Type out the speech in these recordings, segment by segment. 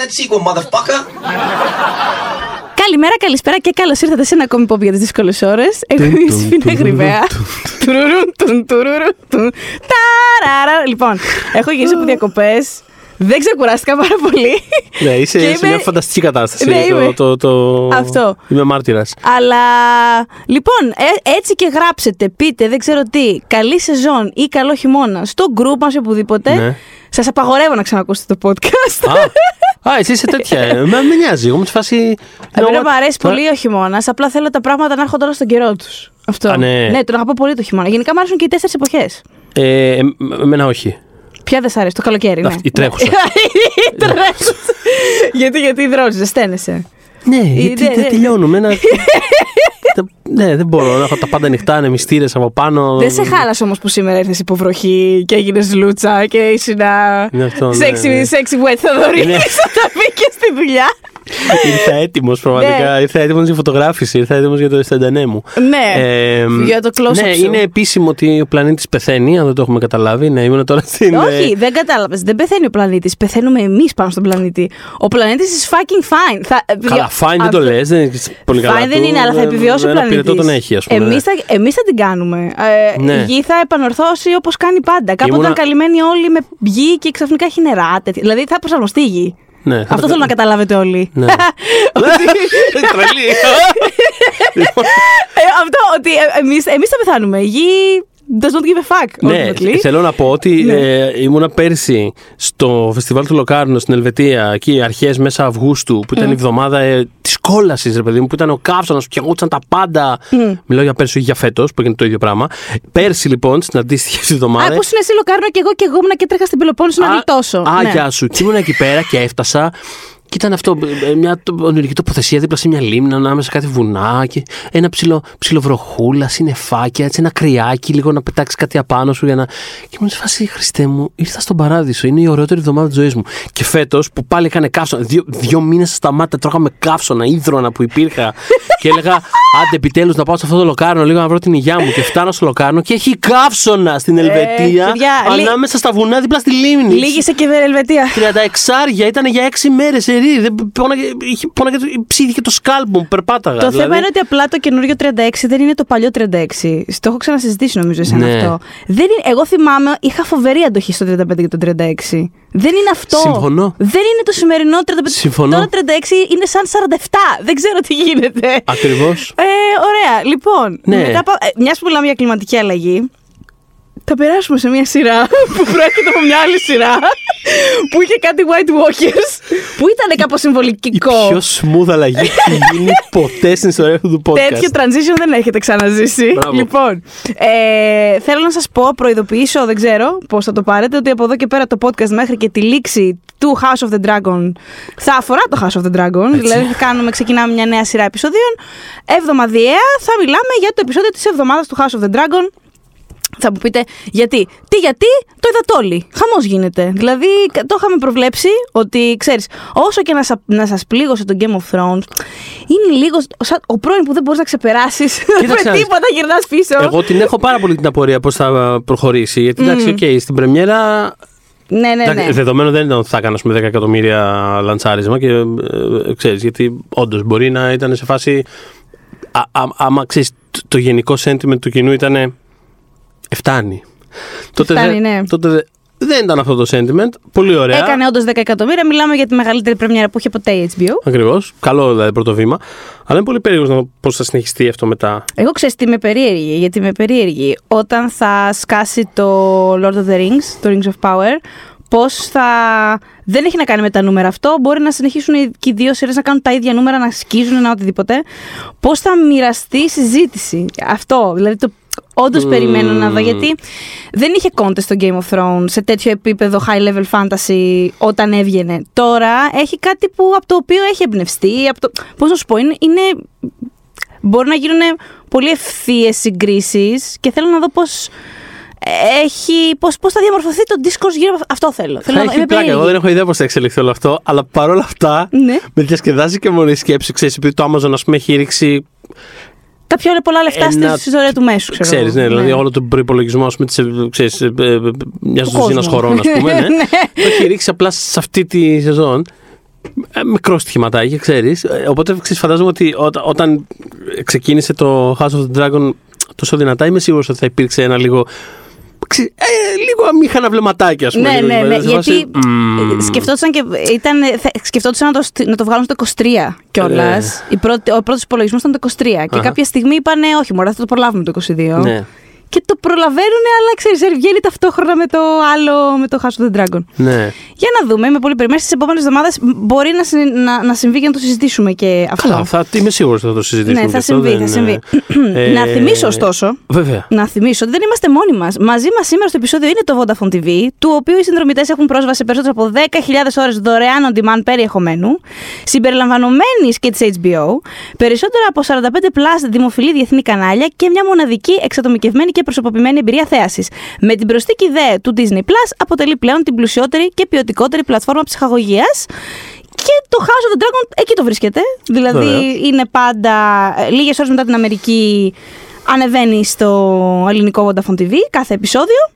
that sequel, motherfucker. Καλημέρα, καλησπέρα και καλώς ήρθατε σε ένα ακόμη pop για τις δύσκολες ώρες. Εγώ είμαι η Σφίνα Γρυβαία. Τουρουρουν, τουν, τουρουρουν, τουν. Ταραρα. Λοιπόν, έχω γυρίσει από διακοπές. Δεν ξεκουράστηκα πάρα πολύ. Ναι, είσαι Και σε είμαι- μια φανταστική κατάσταση. Ναι, είμαι. το, το, το... Αυτό. Είμαι μάρτυρας. Αλλά λοιπόν, ε, έτσι και γράψετε, πείτε, δεν ξέρω τι, καλή σεζόν ή καλό χειμώνα στο group μας οπουδήποτε. Ναι. Σας απαγορεύω να ξανακούσετε το podcast. Α, α, εσύ είσαι τέτοια. ε. Με, με νοιάζει. Εγώ είμαι σε φάση. Εμένα know μου what? αρέσει Τώρα- πολύ ο χειμώνας. Απλά θέλω τα πράγματα να έρχονται όλα στον καιρό τους. Αυτό. Α, ναι. τον αγαπώ πολύ το χειμώνα. Γενικά μου αρέσουν και οι τέσσερις εποχές. Ε, ε, εμένα όχι. Ποια δεν σ' αρέσει, το καλοκαίρι, ναι. Αυτή, η τρέχουσα. η τρέχουσα. γιατί, γιατί δρόζει, ζεσταίνεσαι. Ναι, γιατί ναι, ναι. δεν τελειώνουμε. Ένα... Δεν- ναι, δεν μπορώ να έχω τα πάντα ανοιχτά, είναι μυστήρες από πάνω. Δεν σε χάλασε όμως που σήμερα ήρθε υποβροχή και έγινες λούτσα και ήσουν Είναι αυτό, ναι, σεξι, ναι. σεξι wet Θοδωρή. Είναι- Όταν μπήκες στη δουλειά; Ήρθα έτοιμος πραγματικά. Ναι. Ήρθα έτοιμος για φωτογράφηση. Ήρθα έτοιμος για το εσταντανέ μου. Ναι, για το close-up Ναι, σου. είναι επίσημο ότι ο πλανήτης πεθαίνει, αν δεν το έχουμε καταλάβει. Ναι, ήμουν τώρα στην. ε, Όχι, δεν κατάλαβες. Δεν πεθαίνει ο πλανήτης. Πεθαίνουμε εμείς πάνω στον πλανήτη. Ο πλανήτης is fucking fine. Θα, Καλά, fine δεν το λες. Δεν είναι πολύ καλά. Fine δεν του. είναι, αλλά θα Ε, επιβιώσει ο ένα πλανήτης. πυρετό τον έχει, ας πούμε. Εμείς θα, εμείς θα την κάνουμε. Ε, Ναι. Η γη θα επανορθώσει όπως κάνει πάντα. Κάποτε Ήμουνα- ήταν καλυμμένοι όλοι με γη και ξαφνικά έχει νερά. τέτοια. Δηλαδή θα προσαρμοστεί η γη. Ναι, θα Αυτό το- θέλω να καταλάβετε όλοι. Ναι. Τρελή. Ε, αυτό ότι εμείς εμείς θα πεθάνουμε. Η γη does not give a fuck. Ναι, ultimately. θέλω να πω ότι Ναι. ε, ήμουνα πέρσι στο φεστιβάλ του Λοκάρνο στην Ελβετία, εκεί αρχές μέσα Αυγούστου, που ήταν η εβδομάδα ε, της κόλασης, ρε παιδί μου, που ήταν ο καύσωνα, που φτιαγόντουσαν τα πάντα. Μιλάω για πέρσι, όχι για φέτος, που έγινε το ίδιο πράγμα. Πέρσι λοιπόν, στην αντίστοιχη αυτή εβδομάδα. Α, πώς είναι εσύ Λοκάρνο και εγώ και εγώ ήμουν και τρέχα στην Πελοπόννησο να Α, γλιτώσω. Α, Ναι. γεια σου. Και ήμουν εκεί πέρα και έφτασα. Και ήταν αυτό, ε, μια το- ονειρική τοποθεσία δίπλα σε μια λίμνη, ανάμεσα σε κάτι βουνά και ένα ψηλο, ψιλοβροχούλα, συννεφάκια, έτσι ένα κρυάκι, λίγο να πετάξεις κάτι απάνω σου για να. Και ήμουν σε φάση, Χριστέ μου, ήρθα στον παράδεισο. Είναι η ωραιότερη εβδομάδα της ζωής μου. Και φέτος που πάλι έκανε καύσωνα, δύο, δύο μήνες στα μάτια τρώγαμε καύσωνα, ίδρωνα που υπήρχα. και έλεγα, άντε επιτέλους να πάω σε αυτό το λοκάρνο, λίγο να βρω την υγειά μου. Και φτάνω στο λοκάρνο και έχει καύσωνα στην Ελβετία, Ε, παιδιά, λί- ανάμεσα στα βουνά δίπλα στη λίμνη. Λίγησε και Ελβετία. 36 ήταν για 6 μέρες ερή. Δεν πόναγε, είχε- πόναγε, ψήθηκε το σκάλπ μου, περπάταγα. Το δηλαδή. θέμα είναι ότι απλά το καινούριο 36 δεν είναι το παλιό 36. Το έχω ξανασυζητήσει νομίζω εσένα Ναι. αυτό. Δεν είναι, εγώ θυμάμαι, είχα φοβερή αντοχή στο 35 και το 36. Δεν είναι αυτό. Συμφωνώ. Δεν είναι το σημερινό 35. Συμφωνώ. Τώρα 36 είναι σαν 47. Δεν ξέρω τι γίνεται. Ακριβώς. Ε, ωραία. Λοιπόν, Ναι. μετά, πα- ε, μιας που μιλάμε για κλιματική αλλαγή, θα περάσουμε σε μια σειρά που προέρχεται από μια άλλη σειρά που είχε κάτι White Walkers που ήταν κάπως Η συμβολικό. πιο smooth αλλαγή που έχει γίνει ποτέ στην ιστορία του podcast. Τέτοιο transition δεν έχετε ξαναζήσει. Μπράβο. Λοιπόν, ε, θέλω να σας πω, προειδοποιήσω, δεν ξέρω πώς θα το πάρετε, ότι από εδώ και πέρα το podcast μέχρι και τη λήξη του House of the Dragon θα αφορά το House of the Dragon. Δηλαδή θα κάνουμε, ξεκινάμε μια νέα σειρά επεισοδίων. Εβδομαδιαία θα μιλάμε για το επεισόδιο της εβδομάδας του House of the Dragon. Θα μου πείτε γιατί; Τι γιατί, το είδατε όλοι. Χαμός γίνεται. Δηλαδή, κα- το είχαμε προβλέψει ότι ξέρεις, όσο και να, σα, να σας πλήγωσε το Game of Thrones, είναι λίγο σαν ο πρώην που δεν μπορείς να ξεπεράσεις. Κοίταξε Με να δεις. τίποτα γυρνάς πίσω. Εγώ την έχω πάρα πολύ την απορία πώς θα προχωρήσει. Γιατί εντάξει, οκέι, στην πρεμιέρα. Ναι, ναι, εντάξει, ναι. Δεδομένο δεν ήταν ότι θα έκανε ας πούμε, 10 εκατομμύρια λαντσάρισμα και ε, ξέρεις, γιατί όντως μπορεί να ήταν σε φάση. Α, α, άμα ξέρεις, το γενικό sentiment του κοινού ήταν. Φτάνει. Τότε, Φτάνει, δεν- ναι. τότε δεν- δεν ήταν αυτό το sentiment. Πολύ ωραία. Έκανε όντως 10 εκατομμύρια. Μιλάμε για τη μεγαλύτερη πρεμιέρα που είχε ποτέ η HBO. Ακριβώς. Καλό δηλαδή πρώτο βήμα. Αλλά είναι πολύ περίεργο να δω πώς θα συνεχιστεί αυτό μετά. Εγώ ξέρω τι με περίεργη, γιατί με περίεργη. Όταν θα σκάσει το Lord of the Rings, το Rings of Power, πώς θα. Δεν έχει να κάνει με τα νούμερα αυτό. Μπορεί να συνεχίσουν οι- και οι δύο σειρές να κάνουν τα ίδια νούμερα, να σκίζουν ένα οτιδήποτε. Πώς θα μοιραστεί η συζήτηση; Αυτό. Δηλαδή το. Όντως περιμένω να δω γιατί δεν είχε contest στο Game of Thrones σε τέτοιο επίπεδο high level fantasy όταν έβγαινε. Τώρα έχει κάτι που από το οποίο έχει εμπνευστεί. Από το, πώς να σου πω, είναι, είναι μπορεί να γίνουν πολύ ευθείε συγκρίσεις και θέλω να δω πώς. Έχει, πώς, πώς θα διαμορφωθεί το discourse γύρω από αυτό θέλω. θέλω Θα να, έχει είμαι πλάκα. Εγώ περίεργη. δεν έχω ιδέα πώς θα εξελιχθεί όλο αυτό. Αλλά παρόλα αυτά Ναι. με διασκεδάζει και μόνο η σκέψη. Ξέρεις, επειδή το Amazon ας πούμε, έχει ρίξει. Τα πιο πολλά λεφτά Ένα- στη ιστορία του μέσου, ξέρω. Ξέρεις, ναι, δηλαδή όλο τον προπολογισμό μιας Του δουζίνα κόσμου. χωρών, ας πούμε. Ναι, Ναι. το έχει ρίξει απλά σε αυτή τη σεζόν. ε, μικρό στοιχηματάκι, ξέρεις. Οπότε ξέρεις, φαντάζομαι ότι όταν, όταν ξεκίνησε το House of the Dragon τόσο δυνατά, είμαι σίγουρος ότι θα υπήρξε ένα λίγο. Ξε- Ε, λίγο αμήχανα βλεμματάκια, ας πούμε. Ναι, λίγο, ναι, ναι. δηλαδή, σε φάση, Γιατί μμμ. σκεφτόταν και ήταν, θε- σκεφτόταν να το, στ- να το βγάλουν στο 23 κιόλας. Ε. ο πρώτος υπολογισμός ήταν το 23. Και Αχα. κάποια στιγμή είπαν, όχι, μωρά, θα το προλάβουμε το 22. Ναι. Και το προλαβαίνουν, αλλά ξέρεις, βγαίνει ταυτόχρονα με το άλλο, με το House of the Dragon. ναι. Για να δούμε, είμαι πολύ περιμένει. Στις επόμενες εβδομάδες μπορεί να, συ- να, να συμβεί και να το συζητήσουμε και αυτό. Καλά, θα, είμαι σίγουρος ότι θα το συζητήσουμε. ναι, και θα αυτό, συμβεί, δεν θα είναι- συμβεί. Ε, να θυμίσω ωστόσο Βέβαια. να θυμίσω ότι δεν είμαστε μόνοι μας. Μαζί μας σήμερα στο επεισόδιο είναι το Vodafone TV, του οποίου οι συνδρομητές έχουν πρόσβαση σε περισσότερε από 10.000 ώρες δωρεάν on demand περιεχομένου, συμπεριλαμβανομένης και της HBO, περισσότερα από 45 plus δημοφιλή διεθνή κανάλια και μια μοναδική εξατομικευμένη και προσωποποιημένη εμπειρία θέασης. Με την προσθήκη δε του Disney Plus αποτελεί πλέον την πλουσιότερη και ποιοτικότερη πλατφόρμα ψυχαγωγίας. Και το House of the Dragon εκεί το βρίσκεται. Δηλαδή Ωραία. είναι πάντα ε, λίγες ώρες μετά την Αμερική ανεβαίνει στο ελληνικό Vodafone TV κάθε επεισόδιο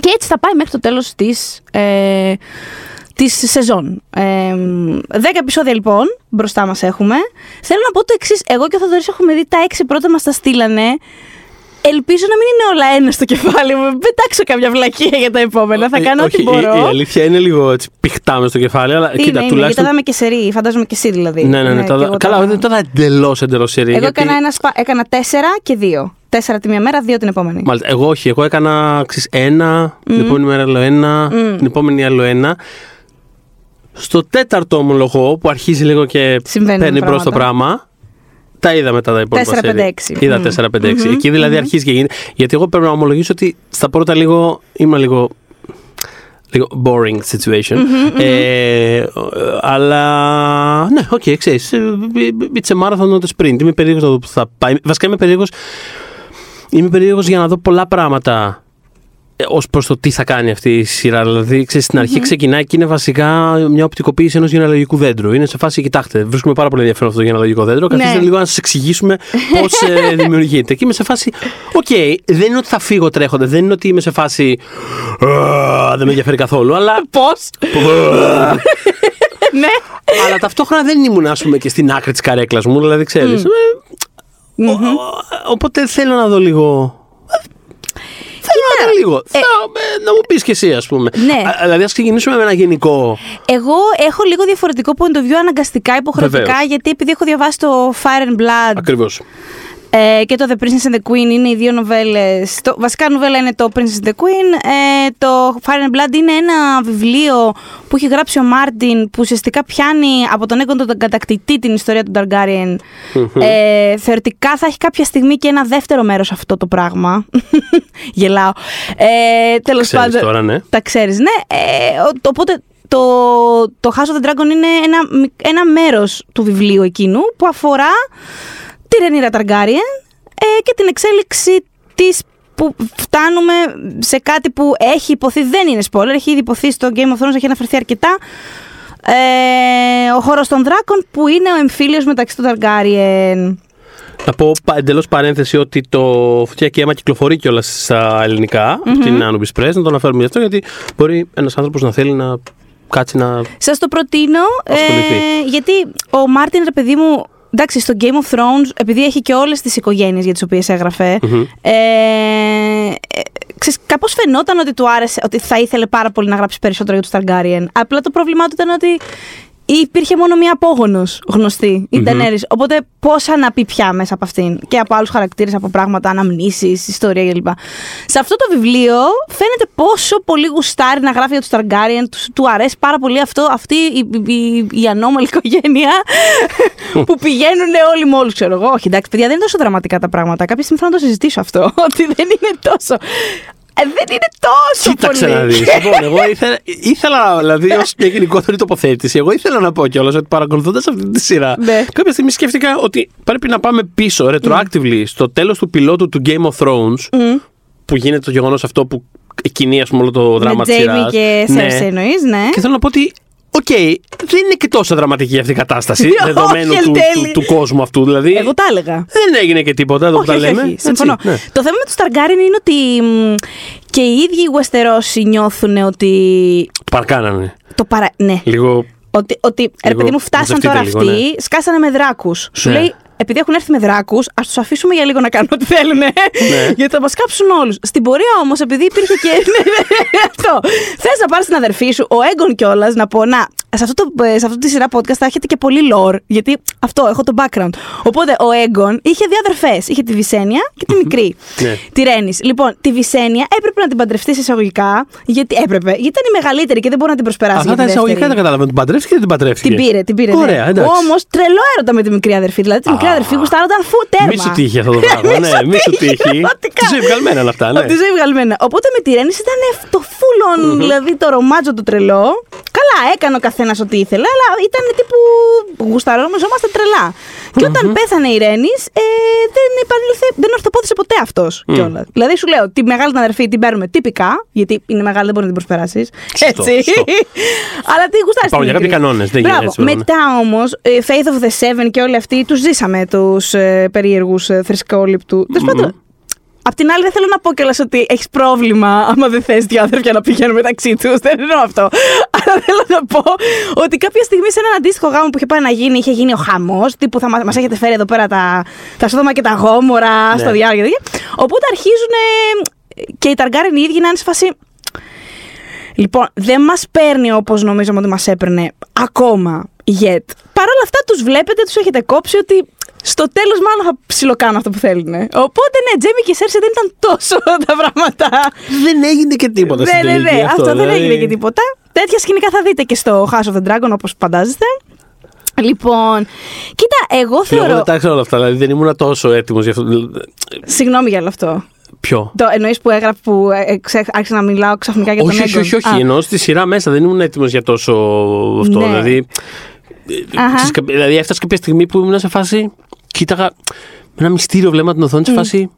και έτσι θα πάει μέχρι το τέλος της, ε, της σεζόν. Ε, δέκα επεισόδια λοιπόν μπροστά μας έχουμε. Θέλω να πω το εξής. Εγώ και ο Θοδωρής έχουμε δει τα έξι πρώτα μας τα στείλανε. Ελπίζω να μην είναι όλα ένα στο κεφάλι μου. Μην Πετάξω κάποια βλακία για τα επόμενα. Θα Ε, κάνω όχι, ό,τι μπορώ. Η, η αλήθεια είναι λίγο έτσι πηχτά μες στο κεφάλι, αλλά Είναι, κοίτα, είναι, γιατί τουλάχιστον. τα είδαμε και σερή, φαντάζομαι και εσύ δηλαδή. Ναι, ναι, ναι. και τα- εγώ καλά, τα- δεν ήταν εντελώς εντελώς σερή. Εγώ γιατί- έκανα, ένα, σπα- έκανα τέσσερα και δύο. Τέσσερα τη μία μέρα, δύο την επόμενη. Μάλιστα, εγώ όχι. Εγώ έκανα ξέρεις, ένα, την επόμενη μέρα άλλο ένα, την επόμενη άλλο ένα. Στο τέταρτο ομολογώ που αρχίζει λίγο και Συμβαίνουν παίρνει μπρος το πράγματα. πράγμα. Τα είδα μετά τα υπόλοιπα. 4, 5, σερί. 6. Είδα Μμμ. 4-5-6. Εκεί δηλαδή αρχίζει και γίνεται. Γιατί εγώ πρέπει να ομολογήσω ότι στα πρώτα λίγο ήμουν λίγο. Λίγο boring situation. Ε, αλλά ναι, οκ, okay, ξέρεις, ε, It's a marathon, not a sprint. Είμαι περίεργος να δω που θα πάει. Βασικά είμαι περίεργος Είμαι περίεργος για να δω πολλά πράγματα ως προς το τι θα κάνει αυτή η σειρά. Δηλαδή, ξέρεις, στην αρχή ξεκινάει και είναι βασικά μια οπτικοποίηση ενός γενεαλογικού δέντρου. Είναι σε φάση, κοιτάξτε, βρίσκουμε πάρα πολύ ενδιαφέρον αυτό το γενεαλογικό δέντρο. Ναι. Καθίστε λίγο να σας εξηγήσουμε πώς δημιουργείται. Και είμαι σε φάση, οκ, δεν είναι ότι θα φύγω τρέχοντας, δεν είναι ότι είμαι σε φάση. «Α, Δεν με ενδιαφέρει καθόλου, αλλά. Πώς; ναι. αλλά ταυτόχρονα δεν ήμουν, ας πούμε, και στην άκρη της καρέκλας μου. Δηλαδή, ξέρεις. Οπότε θέλω να δω λίγο. Θέλω να δω λίγο. Θα, ε, να μου πεις κι εσύ, ας πούμε. Ναι. Α, δηλαδή, ας ξεκινήσουμε με ένα γενικό. Εγώ έχω λίγο διαφορετικό point of view αναγκαστικά υποχρεωτικά, Βεβαίως. γιατί επειδή έχω διαβάσει το Fire and Blood Ακριβώς. Ε, και το The Princess and the Queen είναι οι δύο νοβέλες. Το, βασικά νοβέλα είναι το Princess and the Queen. Ε, το Fire and Blood είναι ένα βιβλίο που έχει γράψει ο Μάρτιν που ουσιαστικά πιάνει από τον έγκοντο τον κατακτητή την ιστορία του Targaryen. ε, θεωρητικά θα έχει κάποια στιγμή και ένα δεύτερο μέρος αυτό το πράγμα. Γελάω. Ε, τέλος Ξέρεις πάντων. τώρα, ναι. Τα ξέρεις, ναι. Ε, ο- το- οπότε το, το House of the Dragon είναι ένα, μικ- ένα μέρος του βιβλίου εκείνου που αφορά τη Ρενίρα Ταργκάριεν ε, και την εξέλιξη της που φτάνουμε σε κάτι που έχει υποθεί, δεν είναι spoiler, έχει ήδη υποθεί στο Game of Thrones, έχει αναφερθεί αρκετά. Ε, ο χώρος των δράκων που είναι ο εμφύλιος μεταξύ των Ταργκάριεν. Να πω εντελώς παρένθεση ότι το Φωτιά και αίμα κυκλοφορεί κιόλας στα ελληνικά από την Anubis Press. Να το αναφέρουμε γι' αυτό, γιατί μπορεί ένας άνθρωπος να θέλει να κάτσει να. Σας το προτείνω. Ασχοληθεί. Ε, γιατί ο Μάρτιν, ρε παιδί μου, εντάξει, στο Game of Thrones, επειδή έχει και όλες τις οικογένειες για τις οποίες έγραφε. Ε, ε, ξέρεις, κάπως φαινόταν ότι του άρεσε, ότι θα ήθελε πάρα πολύ να γράψει περισσότερο για τους Targaryen. Απλά το πρόβλημά του ήταν ότι υπήρχε μόνο μία απόγονος γνωστή, η Daenerys. Οπότε πόσα να πει πια μέσα από αυτήν και από άλλους χαρακτήρες, από πράγματα, αναμνήσεις, ιστορία κλπ. Σε αυτό το βιβλίο φαίνεται πόσο πολύ γουστάρει να γράφει για τους Targaryen, του, του αρέσει πάρα πολύ αυτό, αυτή η, η, η, η ανώμαλη οικογένεια που πηγαίνουν όλοι με όλους, ξέρω εγώ. Όχι, εντάξει, παιδιά, δεν είναι τόσο δραματικά τα πράγματα. Κάποια στιγμή θέλω να το συζητήσω αυτό, ότι δεν είναι τόσο... Ε, δεν είναι τόσο Κοίταξε πολύ. να δεις. λοιπόν, εγώ ήθελα, ήθελα δηλαδή, ως μια γενικότερη τοποθέτηση, εγώ ήθελα να πω κιόλας ότι παρακολουθώντας αυτή τη σειρά, Ναι. κάποια στιγμή σκέφτηκα ότι πρέπει να πάμε πίσω, retroactively, στο τέλος του πιλότου του Game of Thrones, που γίνεται το γεγονός αυτό που κινεί, ας πούμε, όλο το δράμα Με τη σειράς. Jamie και Cersei εννοείς, ναι. Και θέλω να πω ότι, οκ, δεν είναι και τόσο δραματική αυτή η κατάσταση, Όχι, δεδομένου εν του, τέλει. του, του κόσμου αυτού. Δηλαδή, Εγώ τα έλεγα. δεν έγινε και τίποτα εδώ που Όχι, τα όχι, λέμε. όχι, έτσι, συμφωνώ. ναι. Το θέμα με του Ταργκάριν είναι ότι μ, και οι ίδιοι οι Westerosi νιώθουν ότι. Το παρκάνανε. Το παρα... Ναι. Λίγο Ότι, ότι ρε Λίγο παιδί μου, φτάσαν μαζευτείτε τώρα λίγο, αυτοί, σκάσανε με δράκους. Σου Ναι. λέει, επειδή έχουν έρθει με δράκους, ας τους αφήσουμε για λίγο να κάνουν ό,τι θέλουν. Ναι. γιατί θα μας κάψουν όλους. Στην πορεία όμως, επειδή υπήρχε και. ναι, αυτό. Θες να πάρεις την αδερφή σου, ο Έγκον κιόλας, να πω, να, σε, αυτό το, σε αυτή τη σειρά podcast θα έχετε και πολύ lore. Γιατί αυτό, έχω το background. Οπότε ο Έγκον είχε δύο αδερφές. Είχε τη Βυσένια και τη μικρή. Ναι. Τη Ρένης. Λοιπόν, τη Βυσένια έπρεπε να την παντρευτεί σε εισαγωγικά. Γιατί έπρεπε. Γιατί ήταν η μεγαλύτερη και δεν μπορεί να την προσπεράσει. Αυτά για τα τη εισαγωγικά δεύτερη. δεν κατάλαβα. Την παντρεύτηκε ή δεν την παντρεύτηκε. Την πήρε, την πήρε. Ωραία, εντάξει. Όμως τρελό έρωτα με τη μικρή αδερφή. Δηλαδή τη μικρή Α. αδερφή γουστάρονταν φου τέρμα. Μη σου τύχει αυτό το πράγμα. ναι, μη σου τύχει. πραγματικά. Τη ζωή βγαλμένα είναι αυτά. Ναι. Από τη ζωή βγαλμένα. Οπότε με τη Ρένης ήταν το full on, δηλαδή το ρομάτζο το τρελό. Καλά, έκανε ο καθένας ό,τι ήθελε, αλλά ήταν τύπου γουσταρόμαζόμαστε τρελά. Και όταν πέθανε η Ρένης, ε, δεν, επανήλθε, δεν ορθοπόδησε ποτέ αυτός κιόλας. Δηλαδή σου λέω, τη μεγάλη την αδερφή την παίρνουμε τυπικά, γιατί είναι μεγάλη, δεν μπορεί να την προσπεράσεις. Σωστό, Έτσι. σωστό. αλλά τι γουστάρεις. Υπάρχουν για κάποιοι κανόνες, δεν γίνεται έτσι, βέβαια. Μετά όμως, Faith of the Seven και όλοι αυτοί τους ζήσαμε τους ε, περίεργους ε, θρησκόληπτου. Τέλος πάντων, Απ' την άλλη, δεν θέλω να πω κιόλας ότι έχεις πρόβλημα άμα δεν θες δύο αδέρφια να πηγαίνουν μεταξύ τους. Δεν εννοώ αυτό. Αλλά θέλω να πω ότι κάποια στιγμή σε έναν αντίστοιχο γάμο που είχε πάει να γίνει, είχε γίνει ο χαμός. Τύπου θα μα έχετε φέρει εδώ πέρα τα, τα σώδομα και τα γόμορα Ναι. στο διάρκεια. Οπότε αρχίζουν και οι Ταργκάρεν οι ίδιοι να είναι σε φάση. Λοιπόν, δεν μας παίρνει όπως νομίζαμε ότι μας έπαιρνε ακόμα. Yet. Παρ' όλα αυτά, τους βλέπετε, τους έχετε κόψει ότι στο τέλος μάλλον θα ψιλοκάνουν αυτό που θέλουν. Οπότε ναι, Τζέμι και Σέρση δεν ήταν τόσο τα πράγματα. Δεν έγινε και τίποτα Ναι, στην ναι, τελική ναι, αυτό δεν δηλαδή. έγινε και τίποτα. Τέτοια σκηνικά θα δείτε και στο House of the Dragon, όπως φαντάζεστε. Λοιπόν, κοίτα, εγώ Φίλε, εγώ θεωρώ. δεν τα ξέρω όλα αυτά. Δηλαδή δεν ήμουν τόσο έτοιμος γι' αυτό. Συγγνώμη για όλο αυτό. Ποιο; Το εννοείς που έγραφε που ε, ξέ- άρχισα να μιλάω ξαφνικά για όχι, τον όχι, όχι, όχι. Α, Εννοώ στη σειρά μέσα δεν ήμουν έτοιμος για τόσο αυτό. Ναι. Δηλαδή, ε, Αχα. ξέρεις, κα- δηλαδή έφτασε κάποια στιγμή που ήμουν σε φάση. Κοίταγα με ένα μυστήριο βλέμμα στην οθόνη σε φάση.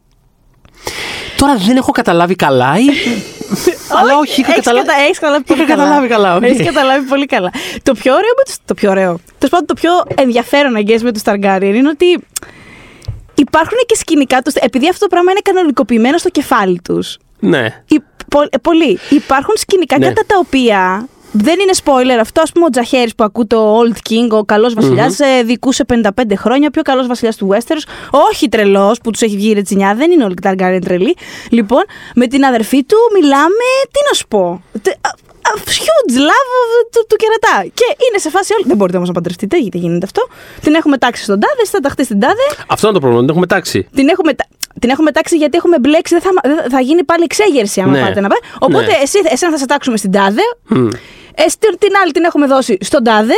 Τώρα δεν έχω καταλάβει καλά ή. Αλλά όχι, είχα έχεις καταλάβει. κατα- έχεις καταλάβει πολύ Είχα καλά. καταλάβει καλά, οκ. Έχεις καταλάβει πολύ καλά. Το πιο ωραίο με τους... Το πιο ωραίο. Τέλος πάντων, το πιο ενδιαφέρον αγγές με τους Targaryen είναι ότι υπάρχουν και σκηνικά του. Επειδή αυτό το πράγμα είναι κανονικοποιημένο στο κεφάλι τους. Ναι. Πολύ. Υπάρχουν σκηνικά Ναι. κατά τα οποία. Δεν είναι spoiler αυτό. Ας πούμε, ο Jaehaerys που ήταν το Old King, ο καλός βασιλιάς, ε, διοικούσε 55 χρόνια, πιο καλός βασιλιάς του Westeros. Όχι τρελός που τους έχει βγει η ρετσινιά, δεν είναι όλοι οι Targaryen τρελοί. Λοιπόν, με την αδερφή του μιλάμε. Τι να σου πω. Τε- α- α- Huge love του, του κερατά. Και είναι σε φάση όλοι. Δεν μπορείτε όμως να παντρευτείτε, γιατί γίνεται αυτό. Την έχουμε τάξει στον τάδε, εσύ θα ταχθεί στην τάδε. Αυτό είναι το πρόβλημα, δεν έχουμε τάξει. Την έχουμε, τα- την έχουμε τάξει γιατί έχουμε μπλέξει. Δεν θα, δεν θα γίνει πάλι εξέγερση άμα Ναι. πάτε να πάει. Οπότε Ναι. εσύ, εσένα θα σε τάξουμε στην τάδε. Μμ. Εσύ την- την άλλη την έχουμε δώσει στον τάδε.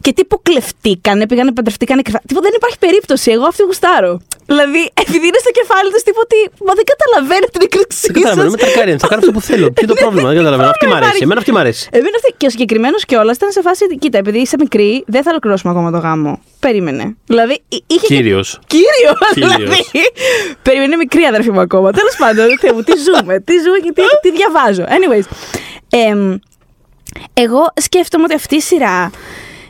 Και τύπου κλεφτήκανε, πήγανε, παντρευτήκανε κρυφά. Τύπου δεν υπάρχει περίπτωση. Εγώ αυτή γουστάρω. Δηλαδή, επειδή είναι στο κεφάλι τους, τύπου ότι. Μα δεν καταλαβαίνετε την εκρηξή Δεν καταλαβαίνω, είμαι ταρκάριεν, θα κάνω αυτό που θέλω. Ποιο είναι το πρόβλημα, δεν καταλαβαίνω. Αυτή μ' πρόβλημα αρέσει. υπάρχει. Εμένα αυτή μ' αρέσει. Εμένα αυτή και ο συγκεκριμένος κιόλας ήταν σε φάση. Κοίτα, επειδή είσαι μικρή, δεν θα ολοκληρώσουμε ακόμα το γάμο. Περίμενε. Δηλαδή, εί- είχε. και- Κύριος. Κύριος, Κύριος. δηλαδή. Περιμένει μικρή αδερφή μου ακόμα. Τέλος πάντων, Θεέ μου, τι ζούμε, τι ζούμε και τι, τι διαβάζω. Anyways. Εμ, εγώ σκέφτομαι ότι αυτή η σειρά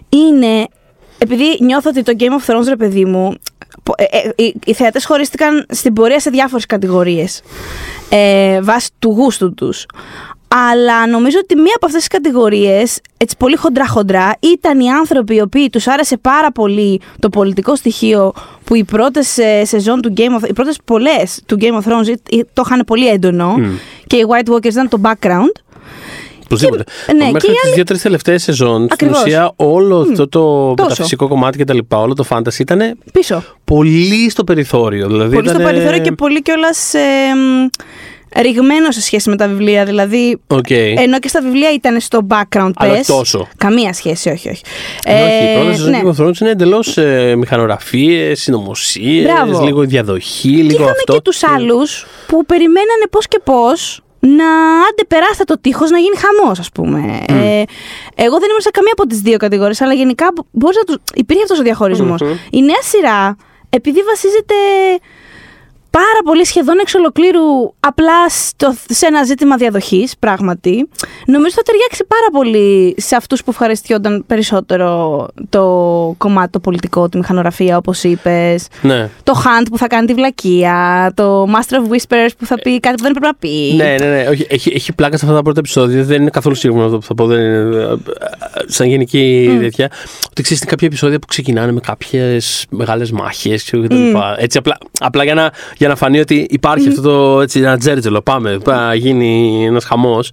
είναι. Επειδή νιώθω ότι το Game of Thrones, ρε παιδί μου, πο- ε, ε, οι, οι θεατές χωρίστηκαν στην πορεία σε διάφορες κατηγορίες ε, βάσει του γούστου τους. Αλλά νομίζω ότι μία από αυτές τις κατηγορίες, έτσι πολύ χοντρά-χοντρά, ήταν οι άνθρωποι οι οποίοι τους άρεσε πάρα πολύ το πολιτικό στοιχείο που οι πρώτες ε, σεζόν του Game of οι πρώτες πολλές του Game of Thrones ε, το είχαν πολύ έντονο και οι White Walkers ήταν το background. Οπωσδήποτε. Και- ναι, Μέχρι και οι τις άλλοι- δύο-τρεις τελευταίες σεζόν, στην Ακριβώς. ουσία όλο αυτό το τόσο. μεταφυσικό κομμάτι και τα λοιπά, όλο το fantasy ήταν Πίσω. πολύ στο περιθώριο. Δηλαδή πολύ στο ήτανε- περιθώριο και πολύ κιόλας ε, ριγμένο σε σχέση με τα βιβλία. Δηλαδή, Οκ. ενώ και στα βιβλία ήταν στο background, Αλλά πες. τόσο. Καμία σχέση, όχι, όχι. όχι, η πρώτη σεζόν ναι. του Game of Thrones είναι εντελώς ε, μηχανορραφίες, συνωμοσίες, Μπράβο. λίγο διαδοχή, Και λίγο είχαμε αυτό. και τους άλλους που περιμένανε πώς και πώς να άντε περάστε το τείχος να γίνει χαμός, ας πούμε. Ε, εγώ δεν ήμουν σε καμία από τις δύο κατηγορίες, αλλά γενικά μπορείς να του. Υπήρχε αυτός ο διαχωρισμός. Μμμ. Η νέα σειρά, επειδή βασίζεται πάρα πολύ σχεδόν εξ ολοκλήρου απλά στο, σε ένα ζήτημα διαδοχής, πράγματι. Νομίζω θα ταιριάξει πάρα πολύ σε αυτούς που ευχαριστιόνταν περισσότερο το κομμάτι το πολιτικό, τη μηχανογραφία, όπως είπες. Ναι. Το Hunt που θα κάνει τη βλακεία. Το Master of Whispers που θα πει κάτι που δεν πρέπει να πει. Ναι, ναι, ναι. Όχι, έχει, έχει πλάκα σε αυτά τα πρώτα επεισόδια. Δεν είναι καθόλου σίγουρο αυτό που θα πω. Δεν είναι, ε, ε, σαν γενική mm. τέτοια. Ότι ξέρεις, είναι κάποια επεισόδια που ξεκινάνε με κάποιες μεγάλες μάχες κτλ. Mm. Έτσι, απλά, απλά για, να, για να φανεί ότι υπάρχει mm. αυτό το έτσι, ένα τζέρτζελο. Πάμε, να γίνει ένας χαμός.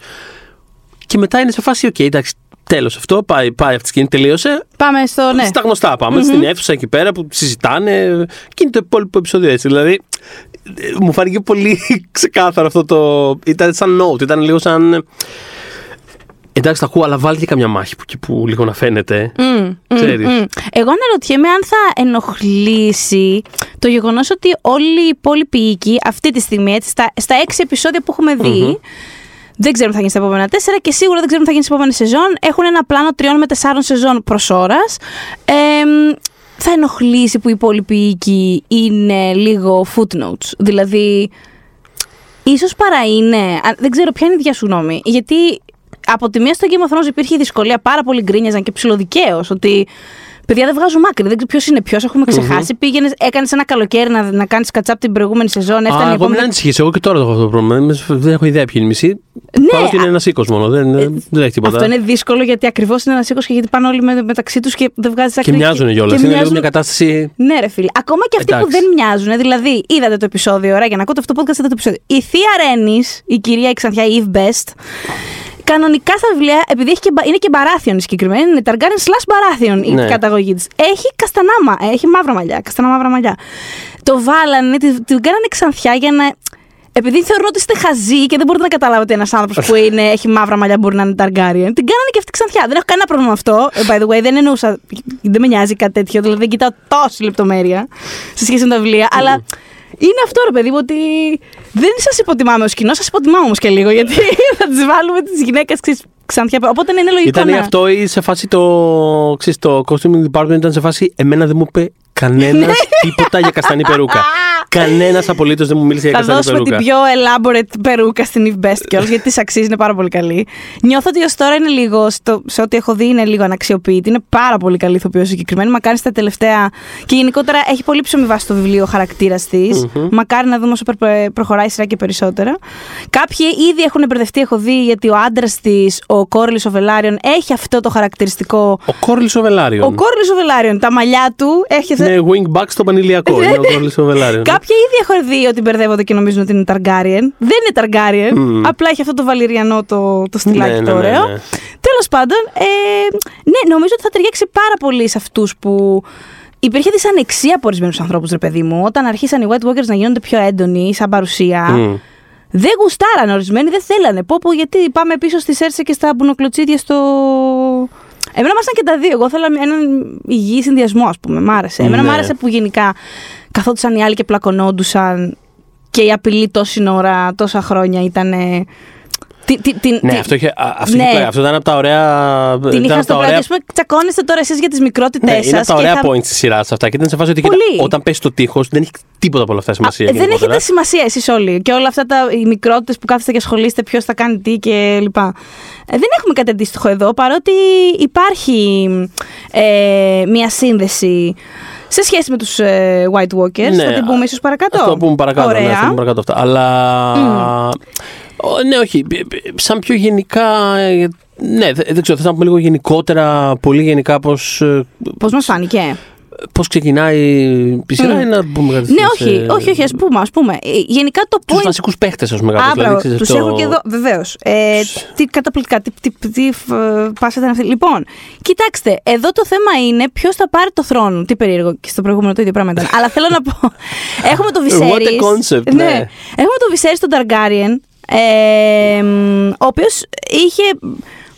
Και μετά είναι σε φάση, OK, εντάξει, τέλος αυτό. Πάει, πάει αυτή τη σκηνή, τελείωσε. Πάμε στο. Ναι. Στα γνωστά πάμε. Mm-hmm. Στην αίθουσα εκεί πέρα που συζητάνε. Και είναι το υπόλοιπο επεισόδιο έτσι. Δηλαδή, μου φάνηκε πολύ ξεκάθαρο αυτό το. Ήταν σαν note, ήταν λίγο σαν. Εντάξει, τα ακούω, αλλά βάλει και καμιά μάχη που, που λίγο να φαίνεται. Mm, Ξέρεις. Mm, mm. Εγώ αναρωτιέμαι αν θα ενοχλήσει το γεγονός ότι όλοι οι υπόλοιποι οίκοι αυτή τη στιγμή, έτσι, στα, στα έξι επεισόδια που έχουμε δει, mm-hmm. δεν ξέρουμε θα γίνει στα επόμενα τέσσερα και σίγουρα δεν ξέρουμε θα γίνει στα επόμενη σεζόν. Έχουν ένα πλάνο τριών με τεσσάρων σεζόν προς ώρας. Ε, θα ενοχλήσει που οι υπόλοιποι οίκοι είναι λίγο footnotes. Δηλαδή, ίσως παρά είναι, δεν ξέρω ποια είναι η δια σου γνώμη, γιατί από τη μία στο Game of Thrones υπήρχε δυσκολία, πάρα πολύ γκρίνιαζαν και ψηλοδικαίως ότι Παιδιά δεν βγάζουν μάκρυ. Δεν ξέρω ποιος είναι ποιος. Έχουμε ξεχάσει. Mm-hmm. Πήγαινες, έκανες ένα καλοκαίρι να, να κάνεις κατσάπ την προηγούμενη σεζόν. Έφτανε Α, εγώ μην ανησυχείς. Εγώ και τώρα το έχω αυτό το πρόβλημα. Δεν έχω ιδέα ποιο είναι η μισή. Ναι, Παρότι ότι είναι ένας οίκος μόνο. Δεν, ε, δεν έχει τίποτα. Αυτό είναι δύσκολο γιατί ακριβώς είναι ένας οίκος και γιατί πάνε όλοι με, μεταξύ τους και δεν βγάζεις άκρη. Και μοιάζουν κιόλας. Είναι λίγο μια κατάσταση. Ναι, ρε φίλε. Ακόμα και αυτοί Εντάξει. που δεν μοιάζουν. Δηλαδή, είδατε το επεισόδιο. Ωραία, για να ακούτε αυτό το podcast, είδατε το επεισόδιο. Η Θεία Ρένης, η κυρία Εξανθιά, η Eve Best, Κανονικά στα βιβλία, επειδή έχει και, είναι και μπαράθιον συγκεκριμένη, είναι Targaryen slash μπαράθιον η ναι. καταγωγή της. Έχει καστανάμα, έχει μαύρα μαλλιά. Καστανά μαύρα μαλλιά. Το βάλανε, την, την κάνανε ξανθιά για να. Επειδή θεωρώ ότι είστε χαζοί και δεν μπορείτε να καταλάβετε ένας άνθρωπος που είναι, έχει μαύρα μαλλιά μπορεί να είναι Targaryen, την κάνανε και αυτή ξανθιά. Δεν έχω κανένα πρόβλημα με αυτό. Ε, by the way, δεν εννοούσα. Δεν με νοιάζει κάτι τέτοιο. Δηλαδή δεν κοιτάω τόση λεπτομέρεια σε σχέση με τα βιβλία. Αλλά είναι αυτό ρε παιδί μου ότι δεν σας υποτιμάμε ως κοινό, σας υποτιμάμε όμως και λίγο. Γιατί θα τις βάλουμε τις γυναίκες ξανθιά. Οπότε είναι λογικό. Ήταν αυτό ή σε φάση το. Ξέρεις, το costume department ήταν σε φάση. Εμένα δεν μου είπε κανένας τίποτα για καστανή περούκα. Κανένας απολύτως δεν μου μίλησε για καστανή περούκα. Θα δώσουμε την πιο elaborate περούκα στην Eve Best κιόλα, γιατί της αξίζει, είναι πάρα πολύ καλή. Νιώθω ότι ως τώρα είναι λίγο, στο, σε ό,τι έχω δει, είναι λίγο αναξιοποίητη. Είναι πάρα πολύ καλή ηθοποιός συγκεκριμένη. Μακάρι στα τελευταία. και γενικότερα έχει πολύ ψωμί βάση το βιβλίο χαρακτήρας της. Mm-hmm. Μακάρι να δούμε όσο προχωράει η σειρά και περισσότερα. Κάποιοι ήδη έχουν μπερδευτεί, έχω δει, γιατί ο άντρας της, ο Corlys Velaryon, έχει αυτό το χαρακτηριστικό. Ο Corlys Velaryon. Ο Corlys Velaryon. Τα μαλλιά του έχει αυτό. Είναι wingback στο πανηλιακό. είναι ο Corlys Velaryon. Κάποιοι ήδη έχουν δει ότι μπερδεύονται και νομίζουν ότι είναι Targaryen. Δεν είναι Targaryen. Mm. Απλά έχει αυτό το βαλιριανό το, το στυλάκι ναι, το ναι, ωραίο. Ναι, ναι. Τέλος πάντων, ε, ναι, νομίζω ότι θα ταιριάξει πάρα πολύ σε αυτούς που. Υπήρχε δυσανεξία από ορισμένους ανθρώπους, ρε παιδί μου, όταν αρχίσαν οι White Walkers να γίνονται πιο έντονοι σαν παρουσία. Mm. Δεν γουστάραν ορισμένοι, δεν θέλανε. Πω, πω γιατί πάμε πίσω στη Σέρσε και στα μπουνοκλωτσίδια στο. Εμένα μα και τα δύο. Εγώ ήθελα έναν υγιή συνδυασμό, ας πούμε. Μ' άρεσε. Εμένα ναι. μ' άρεσε που γενικά καθόντουσαν οι άλλοι και πλακωνόντουσαν και η απειλή τόση ώρα, τόσα χρόνια ήταν ναι, αυτό, είχε, αυτό, ναι. αυτό ήταν από τα ωραία. Την είχα στο ωραία... πούμε, τσακώνεστε τώρα εσείς για τις μικρότητέ ναι, σα. Είναι από τα ωραία θα... points της σειράς αυτά. Και ήταν σε φάση ότι κοίτα, όταν πέσει το τείχος δεν έχει τίποτα από όλα αυτά σημασία. Α, δεν έχετε σημασία εσείς όλοι. Και όλα αυτά τα, οι μικρότητες που κάθεστε και ασχολείστε, ποιος θα κάνει τι κλπ. Ε, δεν έχουμε κάτι αντίστοιχο εδώ, παρότι υπάρχει ε, μια σύνδεση σε σχέση με τους ε, White Walkers. Ναι, θα την πούμε ίσως παρακάτω. Θα το πούμε παρακάτω. Ναι, θα πούμε παρακάτω αυτά. Αλλά. Mm. Ναι, όχι. Σαν πιο γενικά. Ε, ναι, δεν ξέρω, θα να πούμε λίγο γενικότερα, πολύ γενικά πώς... Ε, πώς μας φάνηκε; Πώς ξεκινάει η σειρά, mm. ή να πούμε κάτι Ναι, όχι, όχι, όχι, ας πούμε. Ας πούμε. Ε, γενικά το point. Του βασικούς παίχτες, ας πούμε. Δηλαδή, τους έχω και εδώ, βεβαίως. Ε, τι καταπληκτικά, τι, τι, τι πάσα ήταν αυτή. Λοιπόν, κοιτάξτε, εδώ το θέμα είναι ποιος θα πάρει το θρόνο. Τι περίεργο, και στο προηγούμενο το ίδιο πράγμα ήταν. Αλλά θέλω να πω. Έχουμε το Viserys. What a concept, ναι. ναι. Έχουμε το Viserys, τον Targaryen, ε, ο οποίος είχε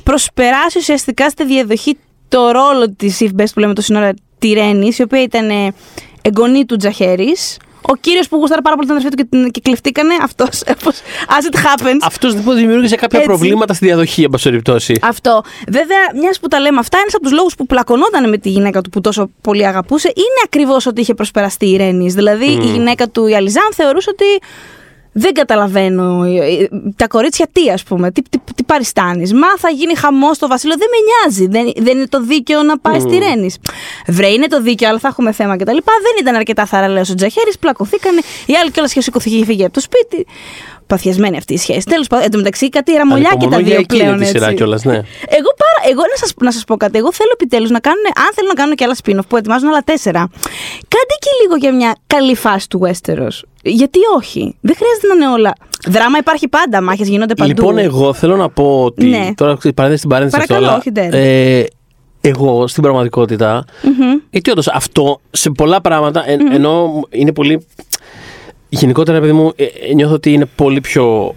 προσπεράσει ουσιαστικά στη διαδοχή το ρόλο της If Best που λέμε το σύνορα τη Ρένη, η οποία ήταν εγγονή του Τζαχέρης. Ο κύριος που γούσταρε πάρα πολύ την αδερφή του και, την- και κλεφτήκανε, αυτός. As it happens. Αυτός λοιπόν δημιούργησε κάποια Έτσι. προβλήματα στη διαδοχή, εν πάση περιπτώσει. Αυτό. Βέβαια, μιας που τα λέμε αυτά, ένας από τους λόγους που πλακωνόταν με τη γυναίκα του που τόσο πολύ αγαπούσε είναι ακριβώς ότι είχε προσπεραστεί η Ρένης. Δηλαδή, η γυναίκα του, η Αλιζάν, θεωρούσε ότι δεν καταλαβαίνω. ε, ε, Τα κορίτσια τι, ας πούμε, τι, τι, τι παριστάνεις. Μα θα γίνει χαμός στο βασίλειο, δεν με νοιάζει. Δεν, δεν είναι το δίκαιο να πάει στη Ρένης. Βρε, είναι το δίκαιο, αλλά θα έχουμε θέμα κτλ. Δεν ήταν αρκετά θαραλέος ο Τζαχέρης, πλακωθήκανε. Η άλλη κιόλας είχε σηκωθεί και φύγει από το σπίτι. Παθιασμένη αυτή η σχέση. Τέλος πάντων, εν τω μεταξύ κάτι ραμολιά και τα Ανυπομονώ για δύο εκείνη πλέον. τη σειρά έτσι. κιόλας, ναι. Εγώ, πάρα, εγώ να, σας, να σας πω κάτι. Εγώ θέλω επιτέλους να κάνουν, αν θέλουν να κάνουν και άλλα spin-off που ετοιμάζουν άλλα τέσσερα, κάντε και λίγο για μια καλή φάση του Westeros. Γιατί όχι; Δεν χρειάζεται να είναι όλα. Δράμα υπάρχει πάντα, μάχες γίνονται παντού. Λοιπόν, εγώ θέλω να πω ότι. Ναι. Τώρα ξέρεις, παρένθεση στην παρένθεση αυτό, Παρακαλώ, αλλά, όχι, Ντέρ. ε, εγώ στην πραγματικότητα. Γιατί όντως αυτό σε πολλά πράγματα, εν- ενώ είναι πολύ. Γενικότερα, παιδί μου, ε, ε, νιώθω ότι είναι πολύ πιο.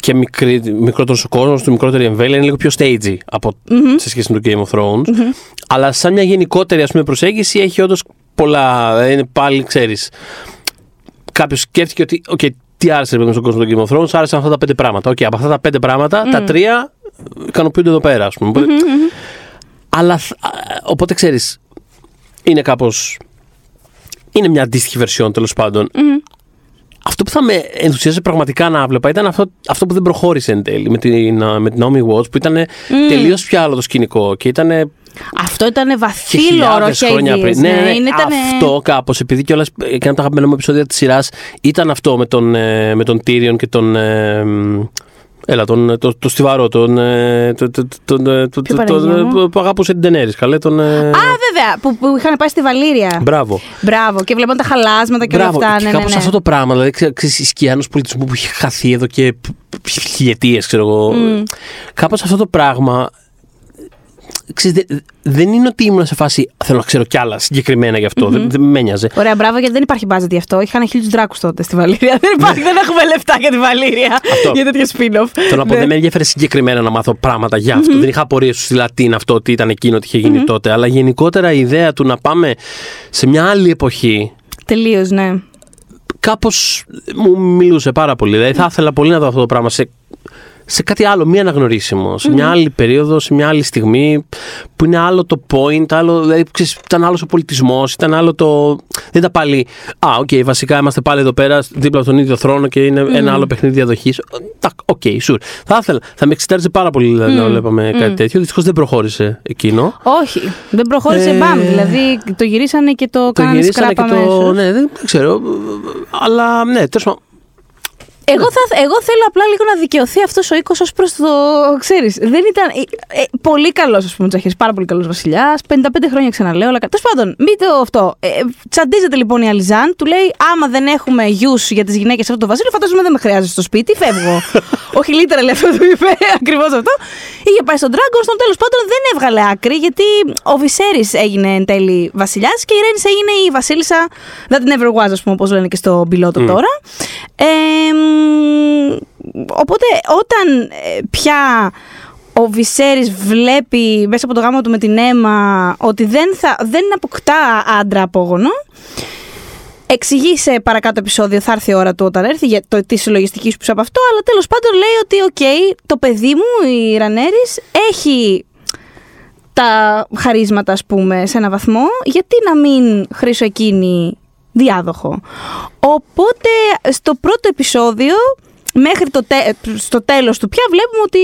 και μικρή, μικρότερος ο κόσμος, του μικρότερη εμβέλεια, είναι λίγο πιο stagey από, σε σχέση με το Game of Thrones. Αλλά σαν μια γενικότερη ας πούμε, προσέγγιση έχει όντως πολλά. δηλαδή Είναι πάλι, ξέρεις. Κάποιος σκέφτηκε ότι. Okay, τι άρεσε ρε παιδί μου, στον κόσμο του Game of Thrones, άρεσαν αυτά τα πέντε πράγματα. Οκ, από αυτά τα πέντε πράγματα, τα τρία ικανοποιούνται εδώ πέρα, ας πούμε. Οπότε- Αλλά, θ- α, οπότε ξέρεις, είναι κάπως. Είναι μια αντίστοιχη version τέλος πάντων. Αυτό που θα με ενθουσίαζε πραγματικά να έβλεπα ήταν αυτό, αυτό που δεν προχώρησε εν τέλει με την, α, με την Naomi Watts που ήταν τελείως πια άλλο το σκηνικό και ήταν Αυτό ήταν και βαθύ λόρο, χιλιάδες όχι χρόνια αηδίες. πριν. Ναι, ναι, ναι, είναι, ήτανε- αυτό κάπως, επειδή κιόλας και ένα από τα αγαπημένα μου επεισόδια της σειράς ήταν αυτό με τον, ε, με τον Tyrion και τον. Ε, μ, Έλα, τον, το, το στιβαρό, τον, ε, το, το, τον, ε, το, Ποιο το- Παναγία το- μου? που- που αγαπούσε την Τενέρη. Καλέ, τον. ε, Α, βέβαια, που, που είχαν πάει στη Βαλήρια. Μπράβο. Μπράβο. Και βλέπαν τα χαλάσματα και όλα Μπράβο. αυτά. και Ναι, ναι, κάπως ναι. αυτό το πράγμα, δηλαδή ξέ- ξέρεις, η σκιά ενό πολιτισμού που έχει χαθεί εδώ και χιλιετίε, ξέρω εγώ. Κάπω αυτό το πράγμα. Ξέρεις, δε- δεν είναι ότι ήμουν σε φάση θέλω να ξέρω κι άλλα συγκεκριμένα γι' αυτό. Δεν, δεν με νοιάζε. Ωραία, μπράβο, γιατί δεν υπάρχει budget γι' αυτό. Είχαν χίλιου δράκου τότε στη Βαλήρια. δεν, υπάρχει, δεν έχουμε λεφτά για τη Βαλήρια. για τέτοιο spin-off. Θέλω να πω, Ναι. δεν με ενδιαφέρε συγκεκριμένα να μάθω πράγματα για αυτό. Δεν είχα απορίες στο τι είναι αυτό, τι ήταν εκείνο, τι είχε γίνει τότε. Αλλά γενικότερα η ιδέα του να πάμε σε μια άλλη εποχή Τελείως, ναι. κάπως μου μιλούσε πάρα πολύ. Δηλαδή θα ήθελα πολύ να δω αυτό το πράγμα σε, σε κάτι άλλο, μη αναγνωρίσιμο. Σε μια άλλη περίοδο, σε μια άλλη στιγμή που είναι άλλο το point, άλλο, δηλαδή, ξέρεις, ήταν άλλος ο πολιτισμός, ήταν άλλο το. Δεν ήταν πάλι. Α, οκ, βασικά είμαστε πάλι εδώ πέρα δίπλα στον ίδιο θρόνο και είναι ένα άλλο παιχνίδι διαδοχής. Οκ, sure. Θα ήθελα. Θα με εξιτάριζε πάρα πολύ δηλαδή, να βλέπαμε κάτι τέτοιο. Δυστυχώς δεν προχώρησε εκείνο. Όχι, δεν προχώρησε Ε, μπαμ. Δηλαδή το γυρίσανε και το, Το κάνανε γυρίσανε σκράπα και το. αμέσως. Ναι, δεν, δεν ξέρω. Αλλά ναι, τέλος πάντων. Εγώ, θα, εγώ θέλω απλά λίγο να δικαιωθεί αυτός ο οίκος ως προς το. ξέρεις. Δεν ήταν. ε, ε, πολύ καλός, ας πούμε, Τζαχέρη. Πάρα πολύ καλός βασιλιάς. 55 χρόνια ξαναλέω. Αλλά... Τέλος πάντων, μην το αυτό. Ε, τσαντίζεται λοιπόν η Αλιζάν, του λέει: Άμα δεν έχουμε γιους για τις γυναίκες σε αυτό το βασίλειο, φαντάζομαι δεν με χρειάζεται στο σπίτι, φεύγω. Όχι λίτερα λέει αυτό του είπε, ακριβώς αυτό. Είχε πάει στον Dragonstone, τέλος πάντων δεν έβγαλε άκρη, γιατί ο Viserys έγινε εν τέλει βασιλιάς και η Rhaenys έγινε η βασίλισσα. That never was, ας πούμε, όπως λένε και στο πιλότο τώρα. Ε, μ, οπότε όταν ε, πια ο Viserys βλέπει μέσα από το γάμο του με την αίμα ότι δεν, θα, δεν αποκτά άντρα απόγονο Εξηγεί σε παρακάτω επεισόδιο, θα έρθει η ώρα του όταν έρθει, για το, τη συλλογιστική του πίσω από αυτό, αλλά τέλος πάντων λέει ότι οκ, το παιδί μου, η Rhaenyra, έχει τα χαρίσματα, ας πούμε, σε ένα βαθμό, γιατί να μην χρήσω εκείνη διάδοχο. Οπότε, στο πρώτο επεισόδιο, μέχρι το τε- στο τέλος του πια βλέπουμε ότι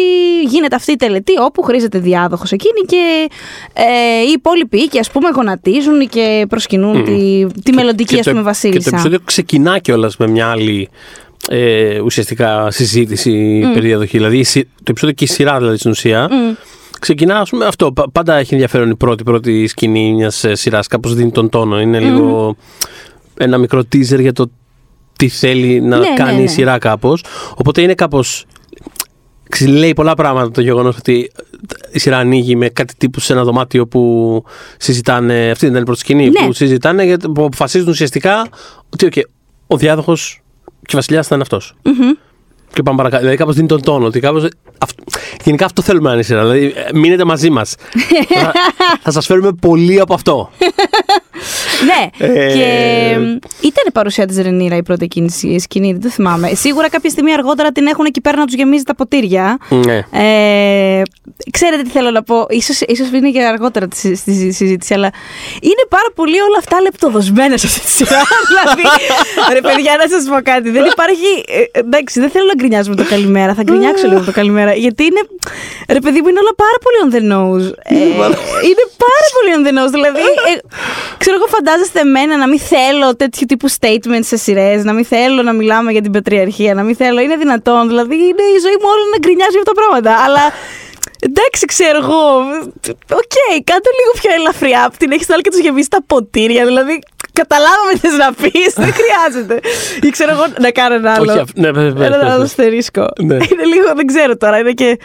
γίνεται αυτή η τελετή όπου χρήζεται διάδοχος εκείνη και ε, οι υπόλοιποι οίκοι ας πούμε γονατίζουν και προσκυνούν τη, τη μελλοντική Και ας το- πούμε Και το βασίλισσα. επεισόδιο ξεκινά κιόλας με μια άλλη ε, ουσιαστικά συζήτηση περί διαδοχής. Δηλαδή η συ- το επεισόδιο και η σειρά δηλαδή στην ουσία. Ξεκινά, ας πούμε, αυτό. Πα- Πάντα έχει ενδιαφέρον η πρώτη, πρώτη σκηνή μιας σειράς. Κάπως δίνει τον τόνο. Είναι λίγο ένα μικρό teaser για το τι θέλει να Ναι, ναι, κάνει ναι. η σειρά κάπως. Οπότε είναι κάπως. Λέει πολλά πράγματα το γεγονός ότι η σειρά ανοίγει με κάτι τύπου σε ένα δωμάτιο που συζητάνε. Αυτή ήταν η πρώτη σκηνή. Ναι. Που συζητάνε για το- που αποφασίζουν ουσιαστικά ότι okay, ο διάδοχος και ο βασιλιάς θα είναι αυτός. Και πάμε παρακάτω. Δηλαδή κάπως δίνει τον τόνο. Ότι κάπως, αυ- γενικά αυτό θέλουμε να είναι η σειρά. Δηλαδή ε, μείνετε μαζί μας. θα θα σας φέρουμε πολύ από αυτό. Ναι. Ε, Και ήταν παρουσία της Ρενίρα η πρώτη εκείνη η σκηνή, δεν το θυμάμαι. Σίγουρα κάποια στιγμή αργότερα την έχουν εκεί πέρα να τους γεμίζει τα ποτήρια. Ναι. Ε, ξέρετε τι θέλω να πω. Ίσως, ίσως είναι και αργότερα τη συ- στη συ- συζήτηση, αλλά είναι πάρα πολύ όλα αυτά λεπτοδοσμένα σε αυτή τη σειρά. δηλαδή, ρε παιδιά, να σας πω κάτι. Δεν υπάρχει. ε, εντάξει, δεν θέλω να γκρινιάζουμε το καλημέρα. Θα γκρινιάξω λίγο το καλημέρα. Γιατί είναι. Ρε παιδί μου, είναι όλα πάρα πολύ on the nose. Ε, είναι πάρα πολύ on the nose. Δηλαδή, ε, ξέρω εγώ, φαντάζεστε εμένα να μην θέλω τέτοιου τύπου statements σε σειρές, να μην θέλω να μιλάμε για την πατριαρχία, να μην θέλω. Είναι δυνατόν. Δηλαδή, είναι η ζωή μου όλη να γκρινιάζω για αυτά τα πράγματα. Αλλά εντάξει, ξέρω εγώ. Οκ, κάν' το λίγο πιο ελαφριά. Που την έχεις άλλη και τους γεμίσεις τα ποτήρια. Δηλαδή, καταλάβαμε τι να πεις. Δεν χρειάζεται. Ή ξέρω εγώ να κάνω ένα άλλο. Όχι, αυ- ναι, πες, πες, Ένα πες, άλλο πες. αστερίσκο. Ναι. Είναι λίγο, δεν ξέρω τώρα. Είναι και.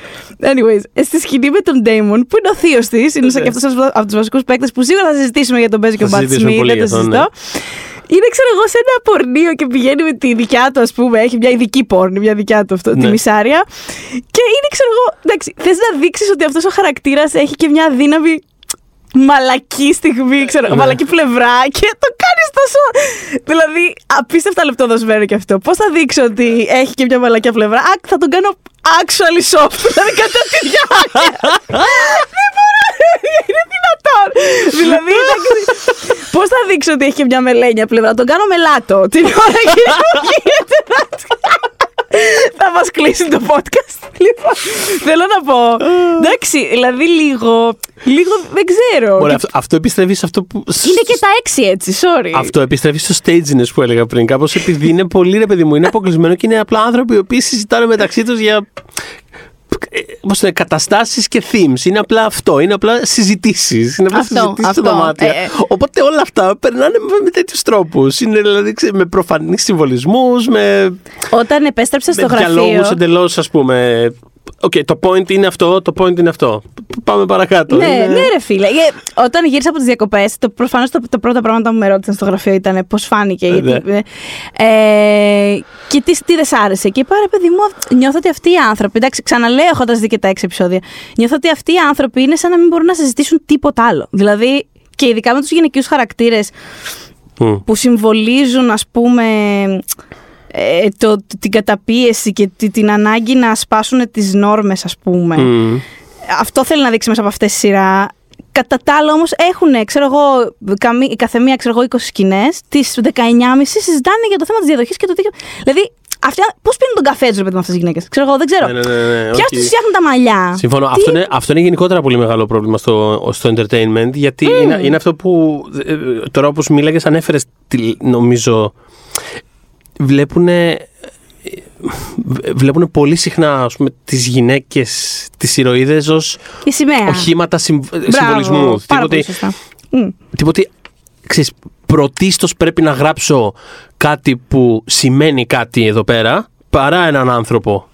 Anyways, στη σκηνή με τον Damon, που είναι ο θείος της, είναι σαν Ναι. και αυτός από τους βασικούς παίκτες που σίγουρα θα συζητήσουμε για τον Παίζει και ο Θα Μπατ συζητήσουμε Σμιτ, πολύ δεν το για αυτό, ναι. συζητώ. Είναι, ξέρω εγώ, σε ένα πορνείο και πηγαίνει με τη δικιά του, ας πούμε. Έχει μια ειδική πόρνη, μια δικιά του αυτό, τη Ναι. μισάρια. Και είναι, ξέρω εγώ, εντάξει, θες να δείξεις ότι αυτός ο χαρακτήρας έχει και μια δύναμη μαλακή στιγμή, ξέρω, Ναι. μαλακή πλευρά και το κάνεις τόσο. Δηλαδή, απίστευτα λεπτοδοσμένο κι αυτό. Πώς θα δείξω ότι έχει και μια μαλακιά πλευρά; Α, θα τον κάνω actually soft. Δηλαδή, κατά τη διάρκεια. Δεν μπορώ. Είναι δυνατόν. δηλαδή, πώς θα δείξω ότι έχει και μια μελένια πλευρά; Τον κάνω μελάτο την ώρα και γίνεται. Θα μας κλείσει το podcast. Λοιπόν, θέλω να πω. Εντάξει, δηλαδή λίγο. Λίγο δεν ξέρω. Ωραία, αυτό, αυτό επιστρέφει σε αυτό που. Είναι και τα έξι έτσι, sorry. Αυτό επιστρέφει στο staginess που έλεγα πριν. Κάπως επειδή είναι πολύ ρε παιδί μου, είναι αποκλεισμένο και είναι απλά άνθρωποι οι οποίοι συζητάνε μεταξύ τους για. Πώς είναι, καταστάσεις και themes. Είναι απλά αυτό. Είναι απλά συζητήσεις. Είναι απλά Αυτό, συζητήσεις αυτό. στα δωμάτια. Ε, ε. Οπότε όλα αυτά περνάνε με, με τέτοιους τρόπους. Είναι δηλαδή ξέρεις, με προφανείς συμβολισμούς, με, Όταν επέστρεψα στο με διαλόγους γραφείο. εντελώς, ας πούμε. Οκ, το point είναι αυτό, το point είναι αυτό. Πάμε παρακάτω. Ναι, Είναι- ναι, ρε φίλε. Ε, Όταν γύρισα από τις διακοπές, το, προφανώς το, το πρώτο πράγμα που με ρώτησαν στο γραφείο ήταν πώς φάνηκε. Ε, γιατί, ε, ε, και τι, τι δεν σ' άρεσε. Και είπα, ρε παιδί μου, νιώθω ότι αυτοί οι άνθρωποι. Εντάξει, ξαναλέω έχοντας δει και τα έξι επεισόδια. Νιώθω ότι αυτοί οι άνθρωποι είναι σαν να μην μπορούν να συζητήσουν τίποτα άλλο. Δηλαδή, και ειδικά με τους γυναικείους χαρακτήρες Μμ. που συμβολίζουν ας πούμε ε, το, την καταπίεση και τη- την ανάγκη να σπάσουν τις νόρμες ας πούμε. Μμ. Αυτό θέλει να δείξει μέσα από αυτές τις σειρά. Κατά τα άλλα όμως έχουν, ξέρω εγώ, καμή, η καθεμία, ξέρω εγώ, 20 σκηνές, τις 19.30 συζητάνε για το θέμα της διαδοχής και το τι... Δηλαδή, αυτά, πώς πίνουν τον καφέ τους, ρε παιδί, με αυτές τις γυναίκες; Ξέρω εγώ, δεν ξέρω. Ναι, ναι, ναι, ναι, Ποιος όχι. τους φτιάχνουν τα μαλλιά; Συμφωνώ. Τι- Αυτό είναι, αυτό είναι γενικότερα πολύ μεγάλο πρόβλημα στο, στο entertainment. Γιατί είναι, είναι αυτό που ε, τώρα όπως μίλαγες ανέφερες τη- νομίζω βλέπουν βλέπουν πολύ συχνά ας πούμε, τις γυναίκες, τις ηρωίδες ως Η σημαία. οχήματα συμ- Μπράβο, συμβολισμού. Πάρα Τίποτε, πολύ σωστά. Μμ. τίποτε, ξέρεις, πρωτίστως πρέπει να γράψω κάτι που σημαίνει κάτι εδώ πέρα παρά έναν άνθρωπο.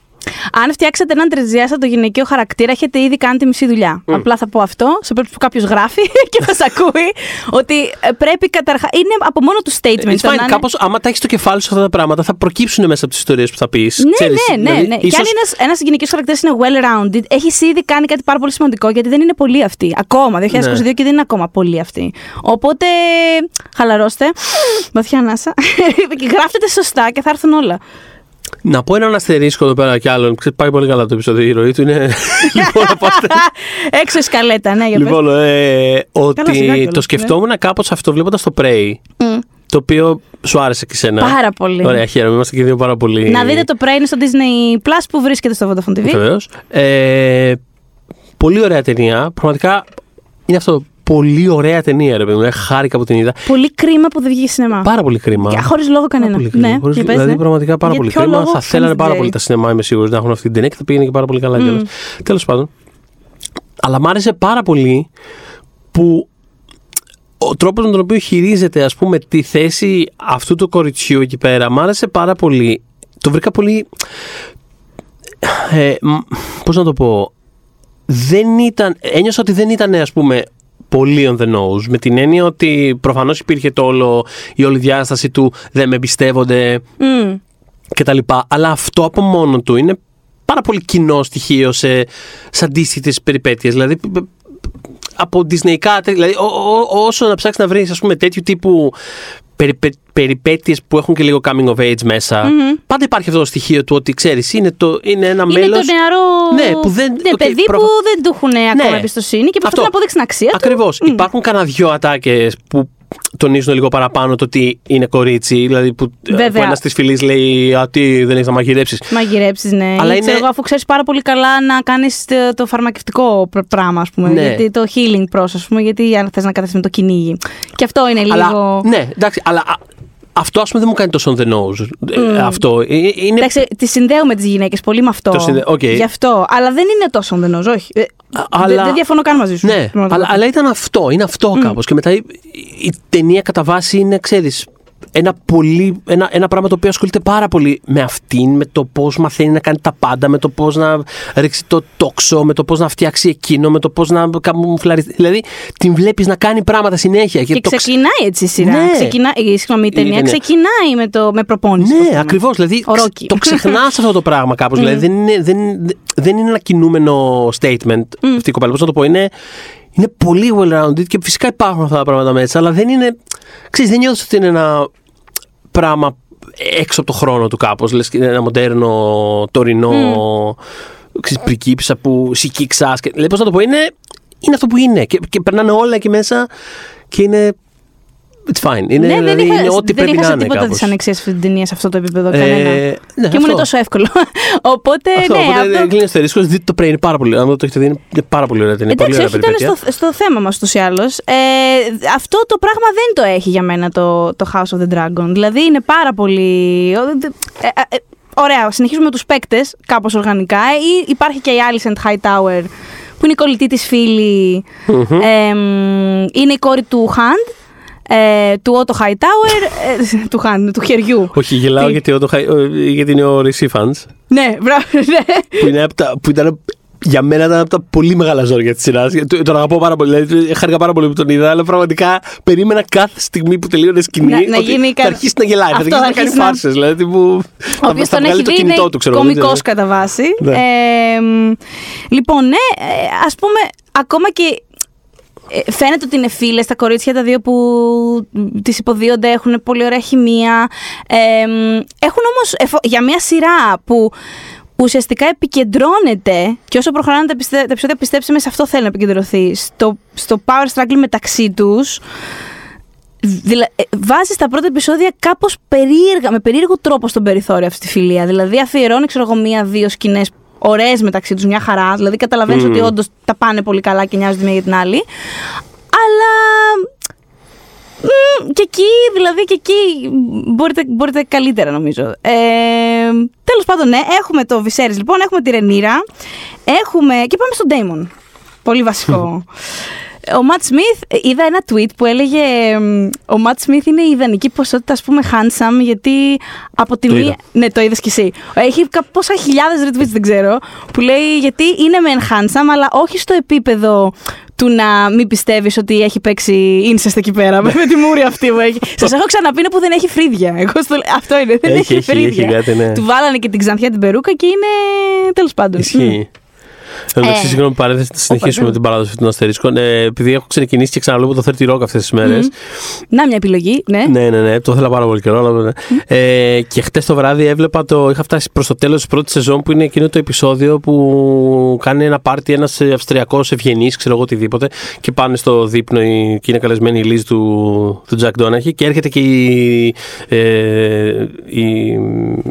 Αν φτιάξετε έναν τριζιάστατο γυναικείο χαρακτήρα, έχετε ήδη κάνει τη μισή δουλειά. Απλά θα πω αυτό, σε περίπτωση που κάποιος γράφει και μα ακούει, ότι ε, πρέπει καταρχά. Είναι από μόνο του statement. It's το να fine. είναι- Κάπως, άμα τα έχεις στο κεφάλι σου αυτά τα πράγματα, θα προκύψουν μέσα από τις ιστορίες που θα πεις. Ναι, ναι, ναι. ναι. Και αν ένας, ένας γυναικείος χαρακτήρας είναι well-rounded, έχεις ήδη κάνει κάτι πάρα πολύ σημαντικό, γιατί δεν είναι πολύ αυτή. Ακόμα, 2022 Ναι. και δεν είναι ακόμα πολύ αυτή. Οπότε, χαλαρώστε, βαθιά ανάσα, γράφτετε σωστά και θα έρθουν όλα. Να πω έναν αστερίσκο εδώ πέρα κι άλλον. Ξέρεις, Πάει πολύ καλά το επεισόδιο. Η ροή του είναι. λοιπόν, πάστε. Έξω η σκαλέτα, ναι, για πες. λοιπόν, ε, Καλά, σιγά ότι κιόλας, το σκεφτόμουν κάπως αυτό βλέποντας το Prey. Μμ. Το οποίο σου άρεσε και σένα. Πάρα πολύ. Ωραία, χαίρομαι. Είμαστε και δύο πάρα πολύ. Να δείτε το Prey είναι στο Disney Plus που βρίσκεται στο Vodafone TV. Βεβαίως. Ε, πολύ ωραία ταινία. Πραγματικά είναι αυτό. Πολύ ωραία ταινία, ρε παιδί μου. Ε, Χάρηκα που την είδα. Πολύ κρίμα που δεν βγήκε σινεμά. Πάρα πολύ κρίμα. Χωρίς λόγο κανένα. Πάρα πολύ κρίμα. Ναι, Χωρίς- για πες, δηλαδή, ναι. πραγματικά πάρα Για πολύ ποιο κρίμα. λόγο, Θα κανείς θέλανε δεν πάρα ξέρει. πολύ τα σινεμά, είμαι σίγουρος, να έχουν αυτή την ταινία και θα πήγαινε και πάρα πολύ καλά Μμ. κιόλας. Τέλος πάντων. Αλλά μ' άρεσε πάρα πολύ που ο τρόπος με τον οποίο χειρίζεται ας πούμε τη θέση αυτού του κοριτσιού εκεί πέρα μ' άρεσε πάρα πολύ. Το βρήκα πολύ... Ε, μ, πώς να το πω... Δεν ήταν... Ένιωσα ότι δεν ήταν ας πούμε πολύ on the nose με την έννοια ότι προφανώς υπήρχε το όλο, η όλη διάσταση του δεν με εμπιστεύονται Μμ. και τα λοιπά. Αλλά αυτό από μόνο του είναι πάρα πολύ κοινό στοιχείο σε, σε αντίστοιχες περιπέτειες. Δηλαδή, π- π- από Disneyικά. Δηλαδή, ό, ό, όσο να ψάξεις να βρεις, ας πούμε, τέτοιου τύπου περιπέ, περιπέτειες που έχουν και λίγο coming of age μέσα. Mm-hmm. Πάντα υπάρχει αυτό το στοιχείο του ότι ξέρεις, είναι, το, είναι ένα Είναι μέλο. το νεαρό Ναι, που δεν- ναι, οκ, παιδί προ- που δεν του έχουν ακόμα Ναι. εμπιστοσύνη και προσπαθεί Αυτό. να αποδείξει την αξία του. Ακριβώς. Υπάρχουν κανένα δυο ατάκες που τονίζουν λίγο παραπάνω το ότι είναι κορίτσι. Δηλαδή που, Βέβαια. που ένας της φυλής λέει Α, τι δεν έχεις να μαγειρέψεις. Μαγειρέψεις, ναι. Αλλά Ή, ξέρω είναι- εγώ, αφού ξέρεις πάρα πολύ καλά να κάνεις το, το φαρμακευτικό πρ- πράγμα, ας πούμε. Ναι. Γιατί το healing process, ας πούμε, γιατί αν θες να κάθεσαι με το κυνήγι. Και αυτό είναι λίγο. Αλλά, ναι, εντάξει, αλλά α, αυτό ας πούμε δεν μου κάνει τόσο on the nose. Ε, Αυτό. Ε, ε, Είναι Εντάξει, τη συνδέουμε τις γυναίκες πολύ με αυτό. Το συνδέ- οκ. Γι' αυτό. Αλλά δεν είναι τόσο on the nose, όχι. Ε, αλλά- δεν, δεν διαφωνώ καν μαζί σου. Ναι, Πρέπει να το αλλά, πω. αλλά ήταν αυτό, είναι αυτό κάπως. Και μετά η, η ταινία κατά βάση είναι, ξέρεις, ένα, πολύ, ένα, ένα πράγμα το οποίο ασχολείται πάρα πολύ με αυτήν, με το πώς μαθαίνει να κάνει τα πάντα, με το πώς να ρίξει το τόξο, με το πώς να φτιάξει εκείνο, με το πώς να καμουφλαριστεί. Δηλαδή, την βλέπεις να κάνει πράγματα συνέχεια. Και, Και το ξε- ξεκινάει έτσι η σειρά. Ναι. Ξεκινάει, η, συγγνώμη, η ταινία ταινία. ξεκινάει με, το, με προπόνηση. ας Ναι, πούμε. ακριβώς. Δηλαδή, Ο Rocky. το ξεχνάς αυτό το πράγμα κάπως. δηλαδή, δεν είναι, δεν, δεν είναι ένα κινούμενο statement αυτή η κοπέλα. Πώς να το πω, είναι, είναι πολύ well-rounded και φυσικά υπάρχουν αυτά τα πράγματα μέσα, αλλά δεν είναι. Ξέρεις, δεν νιώθω ότι είναι ένα πράγμα έξω από το χρόνο του κάπως. Λες και είναι ένα μοντέρνο, τωρινό. Ξέρεις, πρικίψα που σηκεί ξάς και- Δηλαδή, πώς να το πω, είναι, είναι αυτό που είναι. Και, και περνάνε όλα εκεί μέσα και είναι. It's fine. Είναι, ναι, δηλαδή, δεν είχα, είναι ό,τι δεν πρέπει είχα να σε είναι. τίποτα κάπως. τη ανεξία αυτή την ταινία σε αυτό το επίπεδο. Ε, κανένα. ναι, και μου αυτό. είναι τόσο εύκολο. Οπότε, Αυτό, ναι, οπότε αυτό. κλείνει αστερίσκο, δείτε το πριν. Είναι πάρα πολύ. Αν δεν το έχετε δει, είναι πάρα πολύ ωραία ταινία. Πολύ Εντάξει, ωραία όχι, ήταν περιπέτεια. στο, στο θέμα μας ούτως ή άλλως. Ε, αυτό το πράγμα δεν το έχει για μένα το, το House of the Dragon. Δηλαδή είναι πάρα πολύ. Ε, ε, ε, ωραία, συνεχίζουμε με τους παίκτες, κάπως οργανικά. Ή υπάρχει και η Alicent Hightower, που είναι η κολλητή της φίλη. Ε, είναι η κόρη του Hand. Ε, του Otto Hightower, ε, του Hand, του χεριού. Όχι, γελάω Τι; γιατί, ο- το- ε, γιατί είναι ο Ρισί Fans. Ναι, μπράβο, ναι. Που, είναι από τα, που ήταν για μένα ήταν από τα πολύ μεγάλα ζόρια της σειράς. Τον αγαπώ πάρα πολύ. Δηλαδή, χάρηκα πάρα πολύ που τον είδα, αλλά πραγματικά περίμενα κάθε στιγμή που τελείωνε σκηνή. Να- να ότι γίνει θα κα- αρχίσει να γελάει, θα Αυτό, αρχίσει να θα κάνει αρχίσει να- φάρσες. Δηλαδή, που Ο θα, οποίος θα τον βγάλει έχει το δει κινητό είναι του, ξέρω εγώ, δεν κωμικός ξέρω. κατά βάση. Ναι. Ε, μ, λοιπόν, ναι, ε, ας πούμε, ακόμα και ε, φαίνεται ότι είναι φίλες τα κορίτσια τα δύο που τις υποδίονται, έχουν πολύ ωραία χημεία. Ε, μ, έχουν όμως, εφο- για μια σειρά που ουσιαστικά επικεντρώνεται και όσο προχωράνε τα, πιστε- τα επεισόδια πιστέψτε με σε αυτό θέλει να επικεντρωθεί στο, στο power struggle μεταξύ τους Δηλα... ε, Βάζει στα πρώτα επεισόδια κάπως περίεργα, με περίεργο τρόπο στον περιθώριο αυτή τη φιλία. Δηλαδή, αφιερώνει, ξέρω εγώ, μία-δύο σκηνές ωραίες μεταξύ τους, μια χαρά. Δηλαδή, καταλαβαίνεις ότι όντως τα πάνε πολύ καλά και νοιάζονται μία για την άλλη. Αλλά. μ, και εκεί, δηλαδή, και εκεί μπορείτε, μπορείτε καλύτερα νομίζω. Ε, Τέλος πάντων, ναι, έχουμε το Viserys λοιπόν, έχουμε τη Ρενίρα, έχουμε. και πάμε στον Daemon. Πολύ βασικό. Ο Ματ Σμιθ, είδα ένα tweet που έλεγε εμ, ο Ματ Σμιθ είναι η ιδανική ποσότητα, ας πούμε, handsome, γιατί από τη Το μία. είδα. Ναι, το είδες κι εσύ. Έχει κα- πόσα χιλιάδες retweets, δεν ξέρω. Που λέει γιατί είναι μεν handsome, αλλά όχι στο επίπεδο του να μην πιστεύεις ότι έχει παίξει incest εκεί πέρα. με τη μούρη αυτή που έχει. Σας έχω ξαναπεί είναι που δεν έχει φρύδια. Εγώ στο... Αυτό είναι. Δεν Έχει, έχει, έχει, φρύδια. έχει κάτι, ναι. Του βάλανε και την ξανθιά την περούκα και είναι. Τέλος πάντων. Ισχύει. Εν τω μεταξύ, Ε. συγγνώμη παρένθεση, να συνεχίσουμε Όπα, την παράδοση των αστερίσκων. Ε, επειδή έχω ξεκινήσει και ξαναλέω το 30 Rock αυτές τις μέρες. Να μια επιλογή, ναι. Ναι, ναι, ναι, το ήθελα πάρα πολύ καιρό. Αλλά, ναι. ε, και χτες το βράδυ έβλεπα το. Είχα φτάσει προς το τέλος της πρώτης σεζόν που είναι εκείνο το επεισόδιο που κάνει ένα πάρτι ένας Αυστριακός ευγενής, ξέρω εγώ οτιδήποτε, και πάνε στο δείπνο η- και είναι καλεσμένη η Λίζ του, του Τζακ Ντόναχη και έρχεται και η. Ε, η,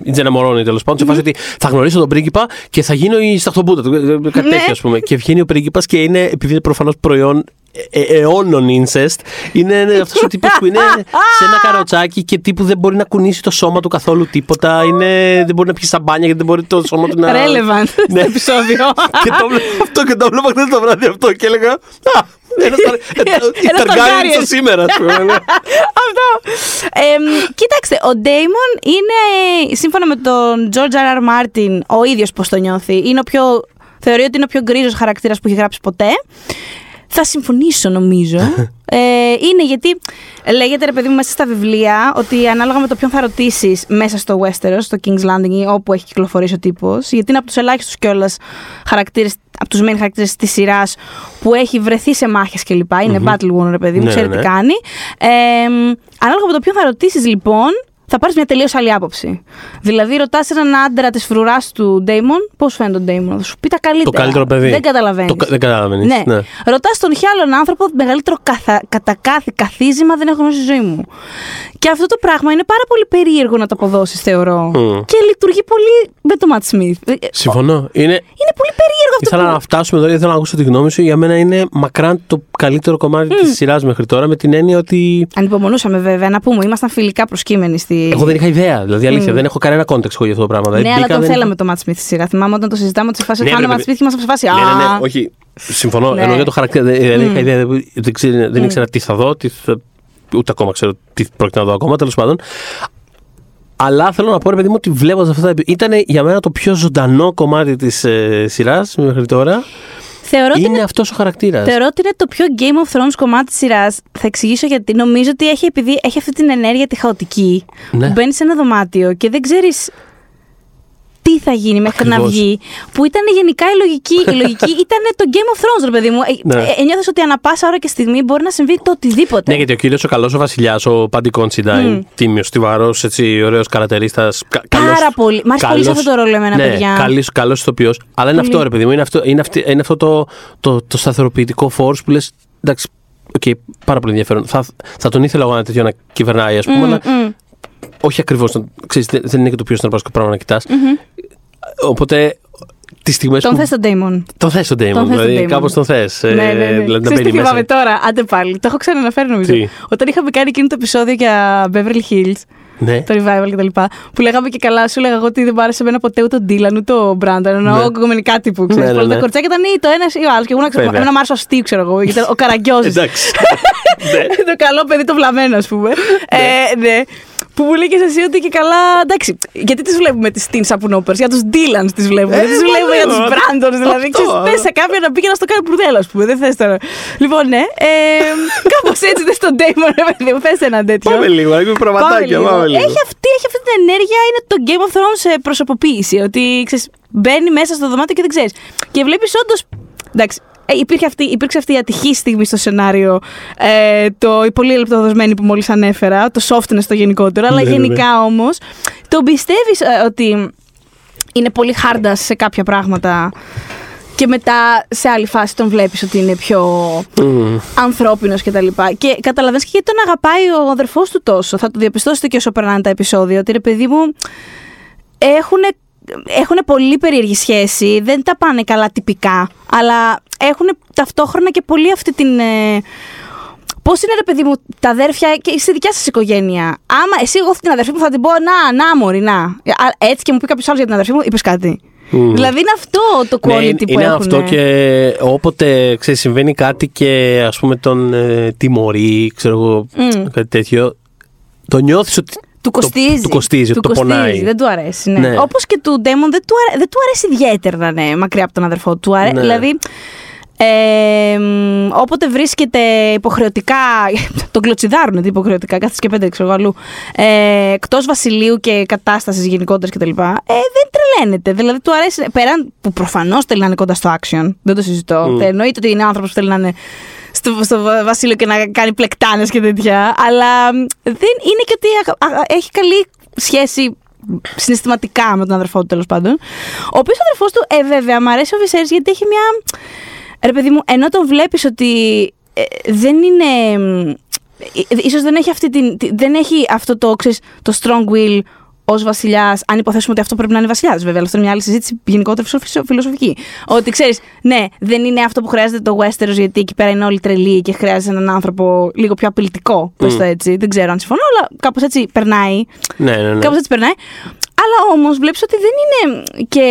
η Τζένα Μωρόνι τέλος πάντων. Σε φάση ότι θα γνωρίσω τον πρίγκιπα και θα γίνω η σταχτομπούτα του. Ε, Κάτι Ναι. τέτοιο, ας πούμε. Και βγαίνει ο πρίγκιπας και είναι, επειδή είναι προφανώς προϊόν ε, ε, αιώνων incest, είναι αυτός ο τύπος που είναι σε ένα καροτσάκι και τύπου δεν μπορεί να κουνήσει το σώμα του καθόλου τίποτα. Είναι, δεν μπορεί να πιει σαμπάνια γιατί δεν μπορεί το σώμα του να. Relevant Ναι. στο επεισόδιο. και το βλέπω αυτό και το βλέπω χθες το βράδυ αυτό και έλεγα. Α, ένα Ένας Ταργάριεν Targaryen. στο σήμερα, ας πούμε. ναι. Αυτό. Εμ, κοίταξτε, ο Ντέιμον είναι, σύμφωνα με τον George R. R. Martin, ο ίδιος πώς το νιώθει. Είναι ο πιο, θεωρεί ότι είναι ο πιο γκρίζος χαρακτήρας που έχει γράψει ποτέ. Θα συμφωνήσω νομίζω. ε, είναι γιατί λέγεται ρε παιδί μου μέσα στα βιβλία ότι ανάλογα με το ποιον θα ρωτήσεις μέσα στο Westeros, στο King's Landing ή όπου έχει κυκλοφορήσει ο τύπος, γιατί είναι από τους ελάχιστους κιόλας χαρακτήρες από τους main characters της σειράς που έχει βρεθεί σε μάχες κλπ. Είναι battle woman, ρε παιδί μου, Ναι, ξέρει ναι, τι ναι. κάνει. Ε, ανάλογα με το ποιον θα ρωτήσεις, λοιπόν, θα πάρεις μια τελείως άλλη άποψη. Δηλαδή, ρωτάς έναν άντρα της φρουράς του Ντέιμον, πώς φαίνεται ο Ντέιμον, θα σου πει τα καλύτερα. Το καλύτερο παιδί. Δεν καταλαβαίνεις. Το κα- δεν καταλαβαίνεις, Ναι. ναι. Ρωτάς τον χιάλον άνθρωπο, μεγαλύτερο καθα... κατά κάθε καθίζημα δεν έχω γνώσει στη ζωή μου. Και αυτό το πράγμα είναι πάρα πολύ περίεργο να το αποδώσεις, θεωρώ. Μμ. Και λειτουργεί πολύ με το Ματ Σμιθ. Ε, Συμφωνώ. Είναι, Είναι πολύ περίεργο αυτό Ήθελα που... να φτάσουμε εδώ, ήθελα να ακούσω τη γνώμη σου. Για μένα είναι μακράν το καλύτερο κομμάτι της σειράς μέχρι τώρα, με την έννοια ότι. Ανυπομονούσαμε βέβαια, να πούμε, ήμασταν φιλικά προσκύμενοι στη. Εγώ δεν είχα ιδέα. Δηλαδή, αλήθεια, δεν έχω κανένα context εγώ για αυτό το πράγμα. Δηλαδή, Ναι, αλλά μπήκα, τον δεν θέλαμε είχα- το Ματ Σμιθ στη σειρά. Θυμάμαι όταν το συζητάμε ότι σε φάση Ναι, χάνω ρε, Ματ παιδί. Σμιθ και είμαστε σε φάση. Ναι, ναι, ναι, «Α». όχι. Συμφωνώ. Ναι. Ενώ για το χαρακτήρα δεν, δεν είχα ιδέα. Δεν, δεν, ξέρω- δεν ήξερα τι θα δω, τι θα- ούτε ακόμα ξέρω τι πρόκειται να δω ακόμα, τέλος πάντων. Αλλά θέλω να πω, ρε παιδί μου, ότι βλέποντα αυτά τα επει- Ήταν για μένα το πιο ζωντανό κομμάτι της ε, σειράς μέχρι τώρα. Θεωρώ ότι Είναι αυτός ο χαρακτήρας. Θεωρώ ότι είναι το πιο Game of Thrones κομμάτι της σειράς. Θα εξηγήσω γιατί. Νομίζω ότι έχει, επειδή έχει αυτή την ενέργεια τη χαοτική. Ναι. Που μπαίνει σε ένα δωμάτιο και δεν ξέρεις τι θα γίνει μέχρι να Ακριβώς. βγει. Που ήταν γενικά η λογική. Η λογική ήταν το Game of Thrones, ρε παιδί μου. Ναι. Ε, ε, νιώθεις ότι ανά πάσα ώρα και στιγμή μπορεί να συμβεί το οτιδήποτε. Ναι, γιατί ο κύριος ο καλός ο βασιλιάς, ο Πάντι Κόνσιντάιν, τίμιος, στιβαρός, έτσι, ωραίος καρατερίστας. Πάρα πολύ. Μ' αρέσει πολύ σε αυτό το ρόλο εμένα, ναι, παιδιά. Καλός, καλός ηθοποιός. Αλλά είναι Πολύ. αυτό, ρε παιδί μου. Είναι αυτό, είναι αυτή, είναι αυτό το, το, το σταθεροποιητικό force που λες. Εντάξει, οκ, πάρα πολύ ενδιαφέρον. Θα, θα τον ήθελα εγώ ένα τέτοιο να κυβερνάει, ας πούμε, αλλά Μμ. Όχι ακριβώς. Δεν, δεν είναι και το πιο συναρπαστικό πράγμα να κοιτα Οπότε τις στιγμές Τον που. θες τον Daemon. Τον θες τον Daemon, Τον θες τον δηλαδή Daemon. κάπως τον θες. ναι, ναι, ναι. Δηλαδή να Ξέρεις μπαίνει τι θυμάμαι μέσα. τώρα, άντε πάλι. Το έχω ξαναναφέρει νομίζω. Τι; Όταν είχαμε κάνει εκείνο το επεισόδιο για Beverly Hills, Ναι. το revival κτλ. Που λέγαμε και καλά, σου λέγα εγώ ότι δεν μ' άρεσε εμένα ποτέ ούτε ο Ντίλαν ούτε ο Μπράντον. Εννοώ Ναι. γκομενικά τύπου. Ξέρεις, Ναι, ναι, Όλα ναι. τα κορτσάκια ήταν ή το ένας ή ο άλλος. Και εγώ να ξέρω. Βέβαια. Εμένα μ' άρεσε ο αστείο, ξέρω εγώ. Γιατί ήταν ο Καραγκιόζης. Εντάξει. Ναι. το καλό παιδί το βλαμμένο, ας πούμε. ε, ναι. Που μου λέει και εσύ ότι και καλά. Εντάξει, γιατί τις βλέπουμε τις Teen Sapunopers, για τους Ντίλαν τις βλέπουμε. Ε, δεν τι μα βλέπουμε για λέω, του Μπράντον. Δηλαδή, αυτό, ξέρεις, θες σε κάποιον να πει και να στο κάνει μπουρδέλο, ας πούμε. Δεν θες τώρα. Λοιπόν, ναι. Ε, Κάπως έτσι δεν στον Ντέιμον, ρε παιδί μου. Θε ένα τέτοιο. Πάμε λίγο, έχουμε Πάμε πραγματάκια. λίγο. Πάμε λίγο. Έχει, αυτή, έχει αυτή την ενέργεια, είναι το Game of Thrones σε προσωποποίηση. Ότι ξέρεις, μπαίνει μέσα στο δωμάτιο και δεν ξέρεις. Και βλέπεις όντως. Εντάξει, ε, υπήρχε αυτή, υπήρξε αυτή η ατυχή στιγμή στο σενάριο, ε, το, η πολύ λεπτοδοσμένη που μόλις ανέφερα, το softness το γενικότερο, αλλά Ναι, ναι, ναι. γενικά όμως τον πιστεύεις ε, ότι είναι πολύ χάρντα σε κάποια πράγματα και μετά σε άλλη φάση τον βλέπεις ότι είναι πιο Μμμ. ανθρώπινος και τα λοιπά. Και καταλαβαίνεις και γιατί τον αγαπάει ο αδερφός του τόσο. Θα το διαπιστώσετε και όσο περνάνε τα επεισόδια, ότι ρε παιδί μου έχουν έχουν πολύ περίεργη σχέση, δεν τα πάνε καλά τυπικά, αλλά έχουν ταυτόχρονα και πολύ αυτή την... Ε, Πώς είναι ρε παιδί μου τα αδέρφια και στη δικιά σας οικογένεια. Άμα εσύ, εγώ την αδερφή μου θα την πω να, να, μωρή, να. Α, Έτσι και μου πει κάποιος άλλος για την αδερφή μου, είπες κάτι. Μμ. Δηλαδή είναι αυτό το quality Ναι, είναι, που είναι έχουν. αυτό και όποτε ξέρεις, συμβαίνει κάτι και ας πούμε τον ε, τιμωρεί, ξέρω εγώ, Μμ. κάτι τέτοιο, το νιώθεις ότι Του κοστίζει. του κοστίζει, του το κοστίζει, πονάει. Δεν του αρέσει. Ναι. Ναι. Όπως και του Ντέμον δεν του, αρέ- δεν του αρέσει ιδιαίτερα να είναι μακριά από τον αδερφό του. Αρέ... Ναι. Δηλαδή. Ε, μ, όποτε βρίσκεται υποχρεωτικά. τον κλωτσιδάρουν δηλαδή, υποχρεωτικά, κάθε και πέντε ξέρω εγώ αλλού. Ε, Εκτός βασιλείου και κατάστασης γενικότερα κτλ. Ε, δεν τρελαίνεται. Δηλαδή του αρέσει. Πέραν που προφανώς θέλει να είναι κοντά στο action. Δεν το συζητώ. Μμ. Εννοείται ότι είναι άνθρωπος που θέλει να είναι στο, στο βασίλειο και να κάνει πλεκτάνες και τέτοια. Αλλά μ, δεν είναι και ότι α- α- έχει καλή σχέση συναισθηματικά με τον αδερφό του τέλος πάντων. Ο οποίος αδερφός του, ε, βέβαια, μου αρέσει ο Βυσέρης γιατί έχει μια. Ρε παιδί μου, ενώ τον βλέπεις ότι ε, δεν είναι. μ, ε, ίσως δεν έχει, αυτή την, τη- δεν έχει αυτό το, ξέρεις, το strong will ως βασιλιάς, αν υποθέσουμε ότι αυτό πρέπει να είναι βασιλιάς, βέβαια, αλλά αυτό είναι μια άλλη συζήτηση γενικότερα φιλοσοφ- φιλοσοφική. Ότι ξέρεις, ναι, δεν είναι αυτό που χρειάζεται το Westeros, γιατί εκεί πέρα είναι όλοι τρελοί και χρειάζεται έναν άνθρωπο λίγο πιο απειλητικό. Πες το έτσι. Δεν ξέρω αν συμφωνώ, αλλά κάπως έτσι περνάει. Ναι, ναι, ναι. Κάπως έτσι περνάει. Αλλά όμως βλέπεις ότι δεν είναι και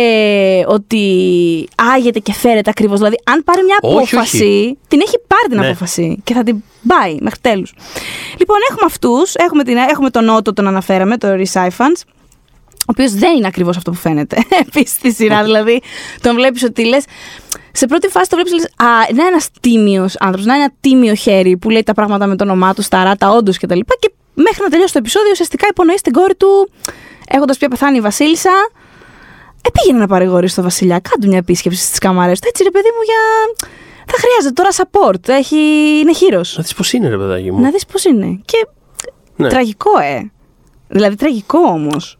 ότι άγεται και φέρεται ακριβώς. Δηλαδή, αν πάρει μια Όχι, απόφαση, όχι. την έχει πάρει την Ναι. απόφαση και θα την πάει μέχρι τέλους. Λοιπόν, έχουμε αυτούς. Έχουμε, την, έχουμε τον Νότο, τον αναφέραμε, το Recyphans. Ο οποίος δεν είναι ακριβώς αυτό που φαίνεται. Επίσης στη σειρά, δηλαδή, τον βλέπεις ότι λες. Σε πρώτη φάση το βλέπεις, λες. Α, να είναι ένας τίμιος άνθρωπος, να είναι ένα τίμιο χέρι που λέει τα πράγματα με το όνομά του, στα ράτα, όντως κτλ. Και, και μέχρι να τελειώσει το επεισόδιο, ουσιαστικά υπονοείς την κόρη του, έχοντας πια πεθάνει η Βασίλισσα, Ε, πήγαινε να παρηγορήσει το Βασιλιά. Κάντε μια επίσκεψη στις καμάρε του. Έτσι, ρε παιδί μου, για. Θα χρειάζεται τώρα support. Έχει... Είναι χείρος. Να δεις πώς είναι, ρε παιδάκι μου. Να δεις πώς είναι. Και Ναι. τραγικό, ε. Δηλαδή, τραγικό όμως.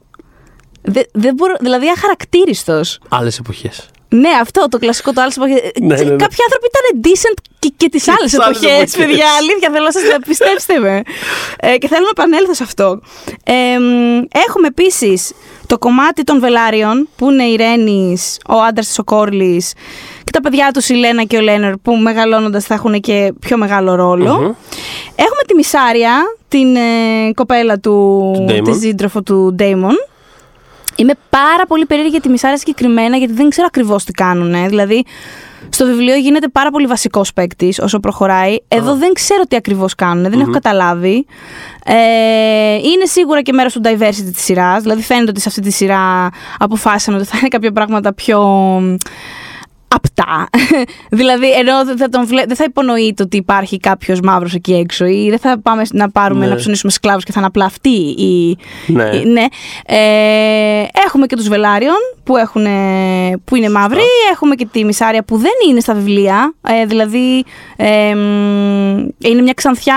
Δε, δεν μπορώ, δηλαδή, αχαρακτήριστος. Άλλες εποχές. Ναι, αυτό το κλασικό το άλλο εποχέ. Ναι, ναι, ναι. Κάποιοι άνθρωποι ήταν decent και, και τις άλλες τις άλλες εποχές, εποχές. παιδιά. Αλήθεια, θέλω να σας πιστέψτε με. Ε, και θέλω να επανέλθω σε αυτό. Ε, μ, έχουμε επίσης το κομμάτι των Βελάριων, που είναι η Ρένης, ο άντρας της ο Κόρλης και τα παιδιά τους η Λένα και ο Λένερ, που μεγαλώνοντας θα έχουν και πιο μεγάλο ρόλο. Μμμ. Έχουμε τη Μισάρια, την ε, κοπέλα του, Του Damon. τη σύντροφο του Ντέιμον. Είμαι πάρα πολύ περίεργη για τη Μισάρια συγκεκριμένα, γιατί δεν ξέρω ακριβώς τι κάνουν. Δηλαδή, στο βιβλίο γίνεται πάρα πολύ βασικό παίκτη όσο προχωράει. Εδώ δεν ξέρω τι ακριβώς κάνουν, δεν έχω καταλάβει. Ε, είναι σίγουρα και μέρος του diversity της σειράς. Δηλαδή, φαίνεται ότι σε αυτή τη σειρά αποφάσισαν ότι θα είναι κάποια πράγματα πιο απτά. δηλαδή, ενώ δεν θα, τον βλέ... δεν θα υπονοείται ότι υπάρχει κάποιος μαύρος εκεί έξω ή δεν θα πάμε να πάρουμε Ναι. να ψωνίσουμε σκλάβους και θα είναι απλά αυτοί οι. Ναι. οι- ναι. Ε, έχουμε και τους Βελάριον που, έχουν, που είναι μαύροι. Έχουμε και τη Μισάρια που δεν είναι στα βιβλία. Ε, δηλαδή, ε, μ, είναι μια ξανθιά.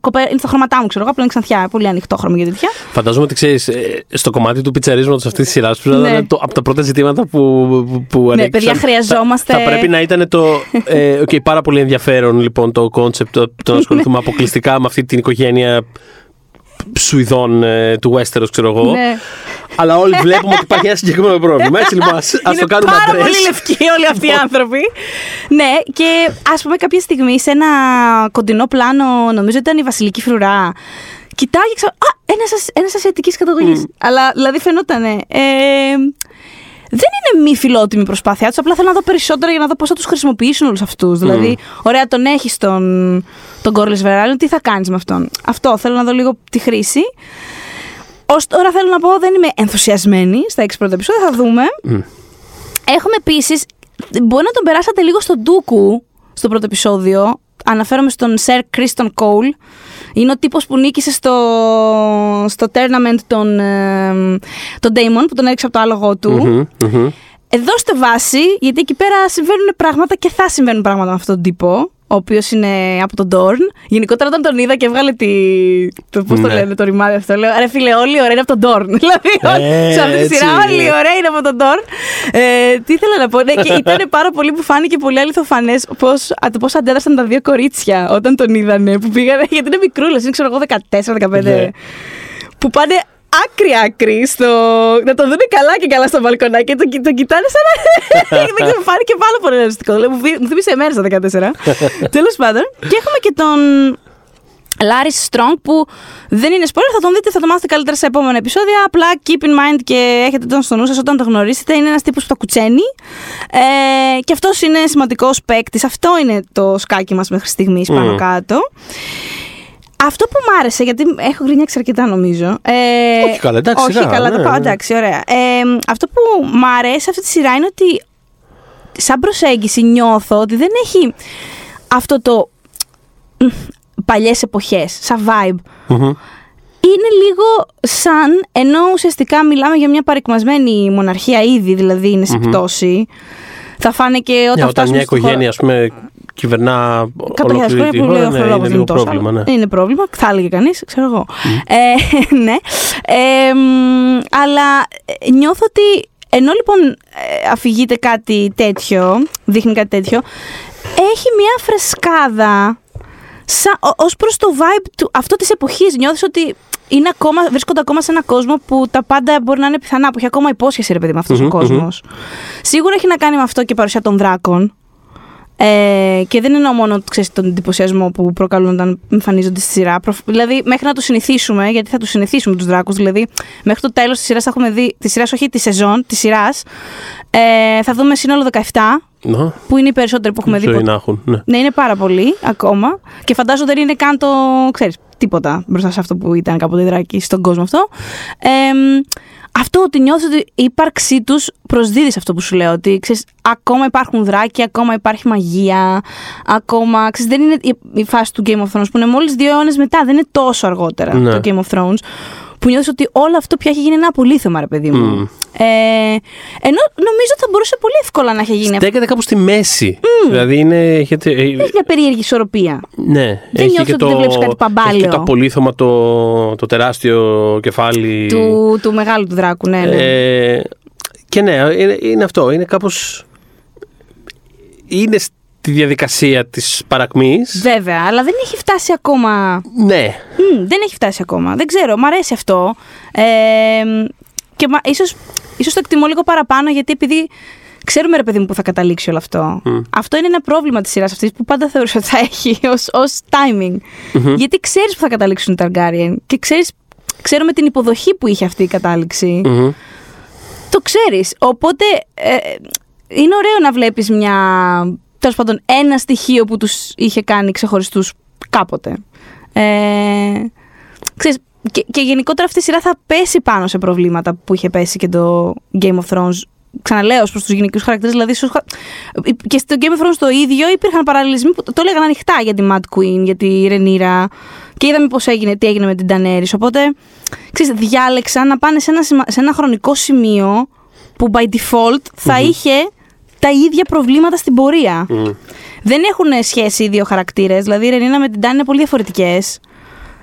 Κοπέ... Είναι στα χρώματά μου, ξέρω εγώ. Απλά είναι ξανθιά. Πολύ ανοιχτό χρώμα για τέτοια. Φαντάζομαι ότι ξέρεις, στο κομμάτι του πιτσαρίσματο αυτής της σειράς που Ναι. ήταν το, από τα πρώτα ζητήματα που, που, που Ναι, ανέκυψαν. παιδιά, χρειαζόμαστε- Θα, θα πρέπει να ήταν το. Ε, okay, πάρα πολύ ενδιαφέρον λοιπόν το concept το, το να ασχοληθούμε αποκλειστικά με αυτή την οικογένεια Σουηδών ε, του Westeros, ξέρω εγώ. Ναι. Αλλά όλοι βλέπουμε ότι υπάρχει ένα συγκεκριμένο πρόβλημα. Έτσι λοιπόν, ας, ας είναι το κάνουμε πάρα address. πολύ λευκοί όλοι αυτοί οι άνθρωποι. ναι, και ας πούμε κάποια στιγμή σε ένα κοντινό πλάνο, νομίζω ήταν η Βασιλική Φρουρά. Κοιτάει και ξέρω. Α, ένας ένας ασιατικής καταγωγής. Αλλά δηλαδή φαινότανε. Ε, δεν είναι μη φιλότιμη η προσπάθειά τους. Απλά θέλω να δω περισσότερα για να δω πώς θα τους χρησιμοποιήσουν όλους αυτούς. Δηλαδή, ωραία, τον έχεις τον, τον Κόρλι Βεράλιον, τι θα κάνεις με αυτόν. Αυτό θέλω να δω λίγο τη χρήση. Ω τώρα θέλω να πω, δεν είμαι ενθουσιασμένη στα έξι πρώτα επεισόδια, θα δούμε. Έχουμε επίσης. Μπορεί να τον περάσατε λίγο στον Ντούκου στο πρώτο επεισόδιο. Αναφέρομαι στον Sir Kristen Cole. Είναι ο τύπος που νίκησε στο, στο tournament τον, ε, τον Damon που τον έριξε από το άλογο του. Μμμ, μμμ. Ε, δώστε βάση, γιατί εκεί πέρα συμβαίνουν πράγματα και θα συμβαίνουν πράγματα με αυτόν τον τύπο. Ο οποίος είναι από τον Dorn. Γενικότερα όταν τον είδα και έβγαλε τη. Το, πώς το Ναι. λένε το ρημάδι αυτό. Λέω ρε φίλε, όλοι οι ωραίοι είναι από τον Dorn. Δηλαδή, Ε, σε αυτή τη έτσι σειρά, είναι. όλοι οι ωραίοι είναι από τον Dorn. Ε, τι ήθελα να πω. Ναι, και ήταν πάρα πολύ που φάνηκε πολύ αληθοφανές πώς πώς αντέδρασαν τα δύο κορίτσια όταν τον είδανε. Που πήγανε, γιατί είναι μικρούλες, είναι ξέρω εγώ 14-15. Ναι. Που πάνε άκρη-άκρη στο. να το δουν καλά και καλά στο μπαλκονάκι και τον, τον κοιτάνε σαν να. δεν ξέρω, φάνηκε πάρα πολύ ρεαλιστικό. Δηλαδή, μου φύ- μου θύμισε εμένα στα 14. Τέλος πάντων. Και έχουμε και τον. Λάρι Strong που δεν είναι spoiler, θα τον δείτε, θα το μάθετε καλύτερα σε επόμενα επεισόδια. Απλά keep in mind και έχετε τον στο νου σας όταν το γνωρίσετε. Είναι ένας τύπος που το κουτσένει. Ε, και αυτός είναι σημαντικός παίκτης. Αυτό είναι το σκάκι μας μέχρι στιγμής πάνω Μμμ. κάτω. Αυτό που μ' άρεσε, γιατί έχω γκρινιάξει αρκετά νομίζω. Ε, Όχι καλά, εντάξει, Όχι σιγά, καλά, ναι, το πάω, ναι. εντάξει, ωραία. Ε, αυτό που μ' αρέσει σε αυτή τη σειρά είναι ότι σαν προσέγγιση νιώθω ότι δεν έχει αυτό το μ, παλιές εποχές, σαν vibe. Μμμ. Είναι λίγο σαν, ενώ ουσιαστικά μιλάμε για μια παρικμασμένη μοναρχία ήδη, δηλαδή είναι σε πτώση. Θα φάνε και όταν Ναι, όταν φτάσουμε μια στη χώρα- οικογένεια, ας πούμε, κυβερνά Κατά χιλιάδες ολόκληρη χρόνια τη που λέει χώρα, ο ναι, Θεολόγος είναι δεν λίγο τόσο, πρόβλημα. αλλά Ναι. Είναι πρόβλημα, θα έλεγε κανείς, ξέρω εγώ. Ε, ναι. Ε, μ, αλλά ε, νιώθω ότι ενώ λοιπόν ε, αφηγείται κάτι τέτοιο, δείχνει κάτι τέτοιο, έχει μια φρεσκάδα σαν, ω- ως προς το vibe του, αυτό της εποχής. Νιώθεις ότι είναι ακόμα, βρίσκονται ακόμα σε έναν κόσμο που τα πάντα μπορεί να είναι πιθανά, που έχει ακόμα υπόσχεση ρε παιδί με αυτός Μμμ, ο κόσμος. Σίγουρα έχει να κάνει με αυτό και η παρουσία των δράκων. Ε, και δεν εννοώ μόνο ξέρεις, τον εντυπωσιασμό που προκαλούν όταν εμφανίζονται στη σειρά. Προφ- Δηλαδή, μέχρι να τους συνηθίσουμε, γιατί θα τους συνηθίσουμε τους δράκους. Δηλαδή, μέχρι το τέλος της σειράς θα έχουμε δει. Της σειράς, όχι τη σεζόν, της σειράς. Ε, θα δούμε σύνολο 17, Να, που είναι οι περισσότεροι που έχουμε δει. ζωή ποτέ. να έχουν. Ναι. Ναι, είναι πάρα πολύ ακόμα. Και φαντάζομαι δεν είναι καν το. ξέρεις, τίποτα μπροστά σε αυτό που ήταν κάποτε οι δράκοι στον κόσμο αυτό. Ε, αυτό ότι νιώθω ότι η ύπαρξή τους προσδίδει σε αυτό που σου λέω. Ότι ξέρεις, ακόμα υπάρχουν δράκοι, ακόμα υπάρχει μαγεία. Ακόμα. Ξέρεις, δεν είναι η, η φάση του Game of Thrones που είναι μόλις δύο αιώνες μετά. Δεν είναι τόσο αργότερα Ναι. το Game of Thrones. Που νιώθεις ότι όλο αυτό πια έχει γίνει ένα απολύθωμα, ρε παιδί μου. Μμ. Ε, ενώ νομίζω θα μπορούσε πολύ εύκολα να έχει γίνει αυτό. Στέκεται κάπου στη μέση. Δηλαδή είναι. Έχετε, ε, Έχει μια περίεργη ισορροπία. ναι, Δεν νιώθω ότι δεν βλέπεις κάτι παμπάλαιο. έχει και το απολύθωμα το, το τεράστιο κεφάλι. Του, του μεγάλου του δράκου, ναι. ναι. Ε, και ναι, είναι, είναι αυτό. Είναι κάπως... Είναι στη διαδικασία της παρακμής. Βέβαια, αλλά δεν έχει φτάσει ακόμα. Ναι. Μμ, δεν έχει φτάσει ακόμα. Δεν ξέρω, μ' αρέσει αυτό. Ε, και μα, ίσως, ίσως το εκτιμώ λίγο παραπάνω γιατί επειδή ξέρουμε ρε παιδί μου που θα καταλήξει όλο αυτό. Αυτό είναι ένα πρόβλημα της σειράς αυτής που πάντα θεωρούσα ότι θα έχει ως, ως timing. Γιατί ξέρεις που θα καταλήξουν οι Targaryen και ξέρεις, ξέρουμε την υποδοχή που είχε αυτή η κατάληξη. Μμμ. Το ξέρεις. Οπότε ε, είναι ωραίο να βλέπεις μια, τέλος πάντων, ένα στοιχείο που τους είχε κάνει ξεχωριστούς κάποτε. Ε, ξέρεις, και, και γενικότερα αυτή η σειρά θα πέσει πάνω σε προβλήματα που είχε πέσει και το Game of Thrones. Ξαναλέω ως προς τους γυναικείους χαρακτήρες, δηλαδή στους χα- και στο Game of Thrones το ίδιο υπήρχαν παραλληλισμοί που το έλεγαν ανοιχτά για τη Mad Queen, για τη Ρενίρα και είδαμε πώς έγινε, τι έγινε με την Daenerys. Οπότε, ξέρεις, διάλεξαν να πάνε σε ένα, σημα- σε ένα χρονικό σημείο που by default θα είχε τα ίδια προβλήματα στην πορεία. Δεν έχουν σχέση οι δύο χαρακτήρες. Δηλαδή η Ρενίνα με την Τάνη είναι πολύ διαφορετικές.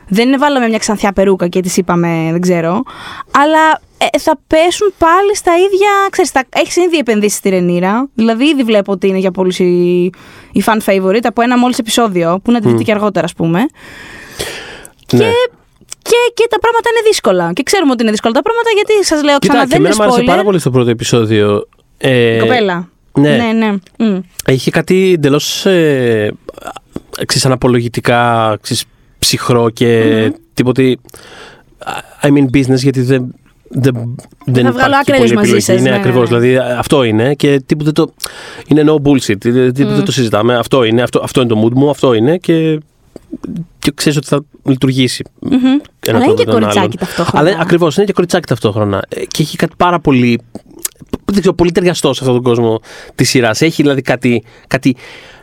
Δεν είναι βάλαμε μια ξανθιά περούκα και τη είπαμε, δεν ξέρω. Αλλά ε, θα πέσουν πάλι στα ίδια. Ξέρεις, θα, έχεις ήδη επενδύσει στη Ρενίρα. Δηλαδή, ήδη βλέπω ότι είναι για πολλού η, η fan favorite από ένα μόλι επεισόδιο, που να τη δείτε και αργότερα, α πούμε. ναι. Και, και τα πράγματα είναι δύσκολα. Και ξέρουμε ότι είναι δύσκολα τα πράγματα γιατί σα λέω ξανά Κοίτα, και δεν είναι εμένα μου άρεσε spoiler. πάρα πολύ στο πρώτο επεισόδιο. Ε, Η κοπέλα. ναι. ναι. ναι. Μμ. Είχε κάτι εντελώ ε, ξέρεις, αναπολογητικά, ξέρεις, ψυχρό και τίποτε. I mean business, γιατί δεν. Δεν, δεν θα βγάλω υπάρχει άκρες πολλή μαζί επιλογή. σας, Ναι, ναι, ακριβώς. ναι. Δηλαδή αυτό είναι και τίποτε το. Είναι no bullshit. Τίποτε δεν το συζητάμε. Αυτό είναι, αυτό, αυτό είναι το mood μου, αυτό είναι και, και ξέρεις ότι θα λειτουργήσει. Ένα Αλλά είναι τρόπο και ή τον κοριτσάκι άλλον. ταυτόχρονα. Αλλά ακριβώς είναι και κοριτσάκι ταυτόχρονα. Ε, Και έχει κάτι πάρα πολύ. Δεν ξέρω, πολύ ταιριαστό σε αυτόν τον κόσμο της σειράς. Έχει δηλαδή κάτι, κάτι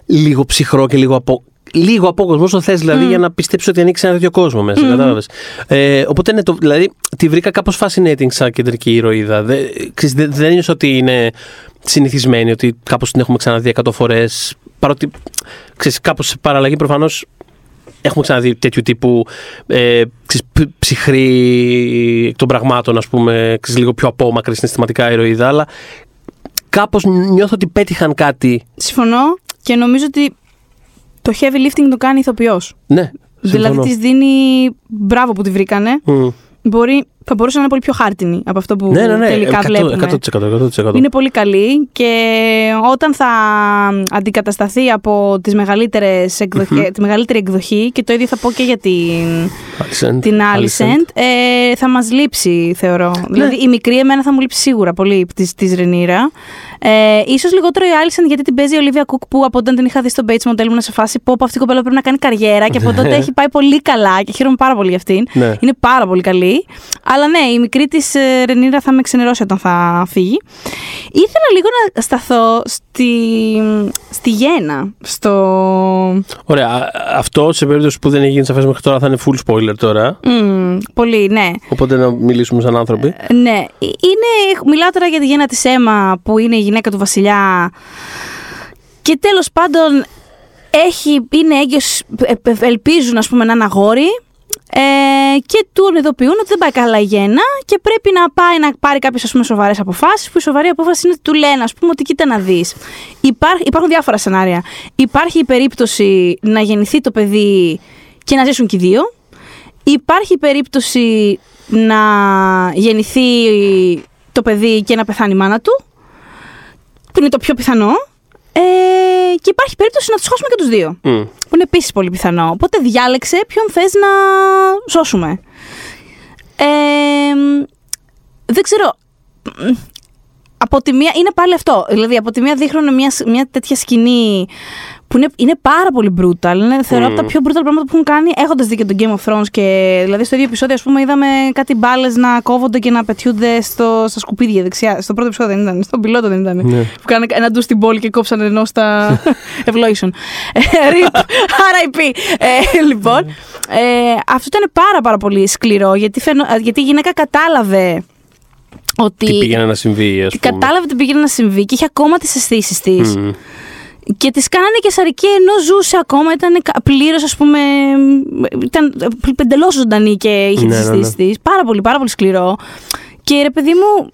λίγο ψυχρό και λίγο από. Λίγο απόκοσμο όσο θες, δηλαδή, για να πιστέψεις ότι ανοίξει ένα τέτοιο κόσμο μέσα. Κατάλαβες. Ε, οπότε, ναι, το, δηλαδή, τη βρήκα κάπως fascinating σαν κεντρική ηρωίδα. Δεν, ξέρεις, δεν, δεν είναι ότι είναι συνηθισμένη, ότι κάπως την έχουμε ξαναδεί εκατό φορές. Παρότι, ξέρεις, κάπως σε παραλλαγή προφανώς έχουμε ξαναδεί τέτοιου τύπου ε, ξέρεις, ψ- ψυχρή εκ των πραγμάτων, ας πούμε, ξέρεις, λίγο πιο απόμακρη συναισθηματικά ηρωίδα, αλλά κάπως νιώθω ότι πέτυχαν κάτι. Συμφωνώ και νομίζω ότι το heavy lifting το κάνει ηθοποιός. Ναι, Δηλαδή συμφωνώ. της δίνει μπράβο που τη βρήκανε. Μμ. Μπορεί, θα μπορούσε να είναι πολύ πιο χάρτινη από αυτό που Ναι, ναι, ναι, τελικά 100%, βλέπουμε. 100%, 100%. Είναι πολύ καλή και όταν θα αντικατασταθεί από τις μεγαλύτερες εκδοχές, τη μεγαλύτερη εκδοχή και το ίδιο θα πω και για την, Alicent, την Alicent. Alicent, ε, θα μας λείψει θεωρώ. Ναι. Δηλαδή η μικρή εμένα θα μου λείψει σίγουρα πολύ της, της Ρενίρα. Ε, ίσως λιγότερο η Alicent γιατί την παίζει η Olivia Cook που από όταν την είχα δει στο Bates Motel ήμουν σε φάση πω πω αυτή η κοπέλα πρέπει να κάνει καριέρα και από τότε έχει πάει πολύ καλά και χαίρομαι πάρα πολύ για αυτήν. Ναι. Είναι πάρα πολύ καλή. Αλλά ναι, η μικρή της Ρενίρα θα με ξενερώσει όταν θα φύγει. Ήθελα λίγο να σταθώ στη, στη Γένα. Στο. Ωραία, α- αυτό σε περίπτωση που δεν έχει γίνει σαφές μέχρι τώρα θα είναι full spoiler τώρα, Μμ, πολύ, ναι. οπότε να μιλήσουμε σαν άνθρωποι. Ναι. Είναι, μιλάω τώρα για τη Γένα της Έμα που είναι η γυναίκα του βασιλιά. Και τέλος πάντων έχει, είναι έγκυος, ε, ε, ελπίζουν ας πούμε να είναι αγόρι. Ε, και του ειδοποιούν ότι δεν πάει καλά η γέννα και πρέπει να πάει να πάρει κάποιες σοβαρές αποφάσεις. Που η σοβαρή απόφαση είναι ότι του λένε, ας πούμε, ότι κοίτα να δεις. υπάρχουν διάφορα σενάρια. Υπάρχει η περίπτωση να γεννηθεί το παιδί και να ζήσουν και οι δύο. Υπάρχει η περίπτωση να γεννηθεί το παιδί και να πεθάνει η μάνα του. Που είναι το πιο πιθανό. Ε, και υπάρχει περίπτωση να τους χάσουμε και τους δύο. Μμ. Που είναι επίσης πολύ πιθανό. Οπότε διάλεξε ποιον θες να σώσουμε. Ε, δεν ξέρω. Μ, Από τη μία είναι πάλι αυτό. Δηλαδή, από τη μία δείχνουν μια, μια τέτοια σκηνή που είναι, είναι πάρα πολύ brutal. Είναι θεωρώ από τα πιο brutal πράγματα που έχουν κάνει έχοντας δει και τον Game of Thrones. Και, δηλαδή, στο ίδιο επεισόδιο, ας πούμε, είδαμε κάτι μπάλες να κόβονται και να πετιούνται στο, στα σκουπίδια δεξιά. Στο πρώτο επεισόδιο δεν ήταν. Στον πιλότο δεν ήταν. Ναι. Που κάνανε ένα ντους στην πόλη και κόψανε ενώ στα. Evolution. Ε, RIP. RIP. Ε, λοιπόν, ε, αυτό ήταν πάρα πάρα πολύ σκληρό γιατί, φαινο- γιατί η γυναίκα κατάλαβε ότι. Τι πήγαινε να συμβεί, ας πούμε. Κατάλαβε τι πήγαινε να συμβεί και είχε ακόμα τις αισθήσεις της. Μμμ. Και τη κάνανε και σαρική ενώ ζούσε ακόμα. Ήταν πλήρως, ας πούμε. Ήταν πεντελώς ζωντανή και είχε Ναι, τι ναι, αισθήσει της. Πάρα πολύ, πάρα πολύ σκληρό. Και ρε παιδί μου,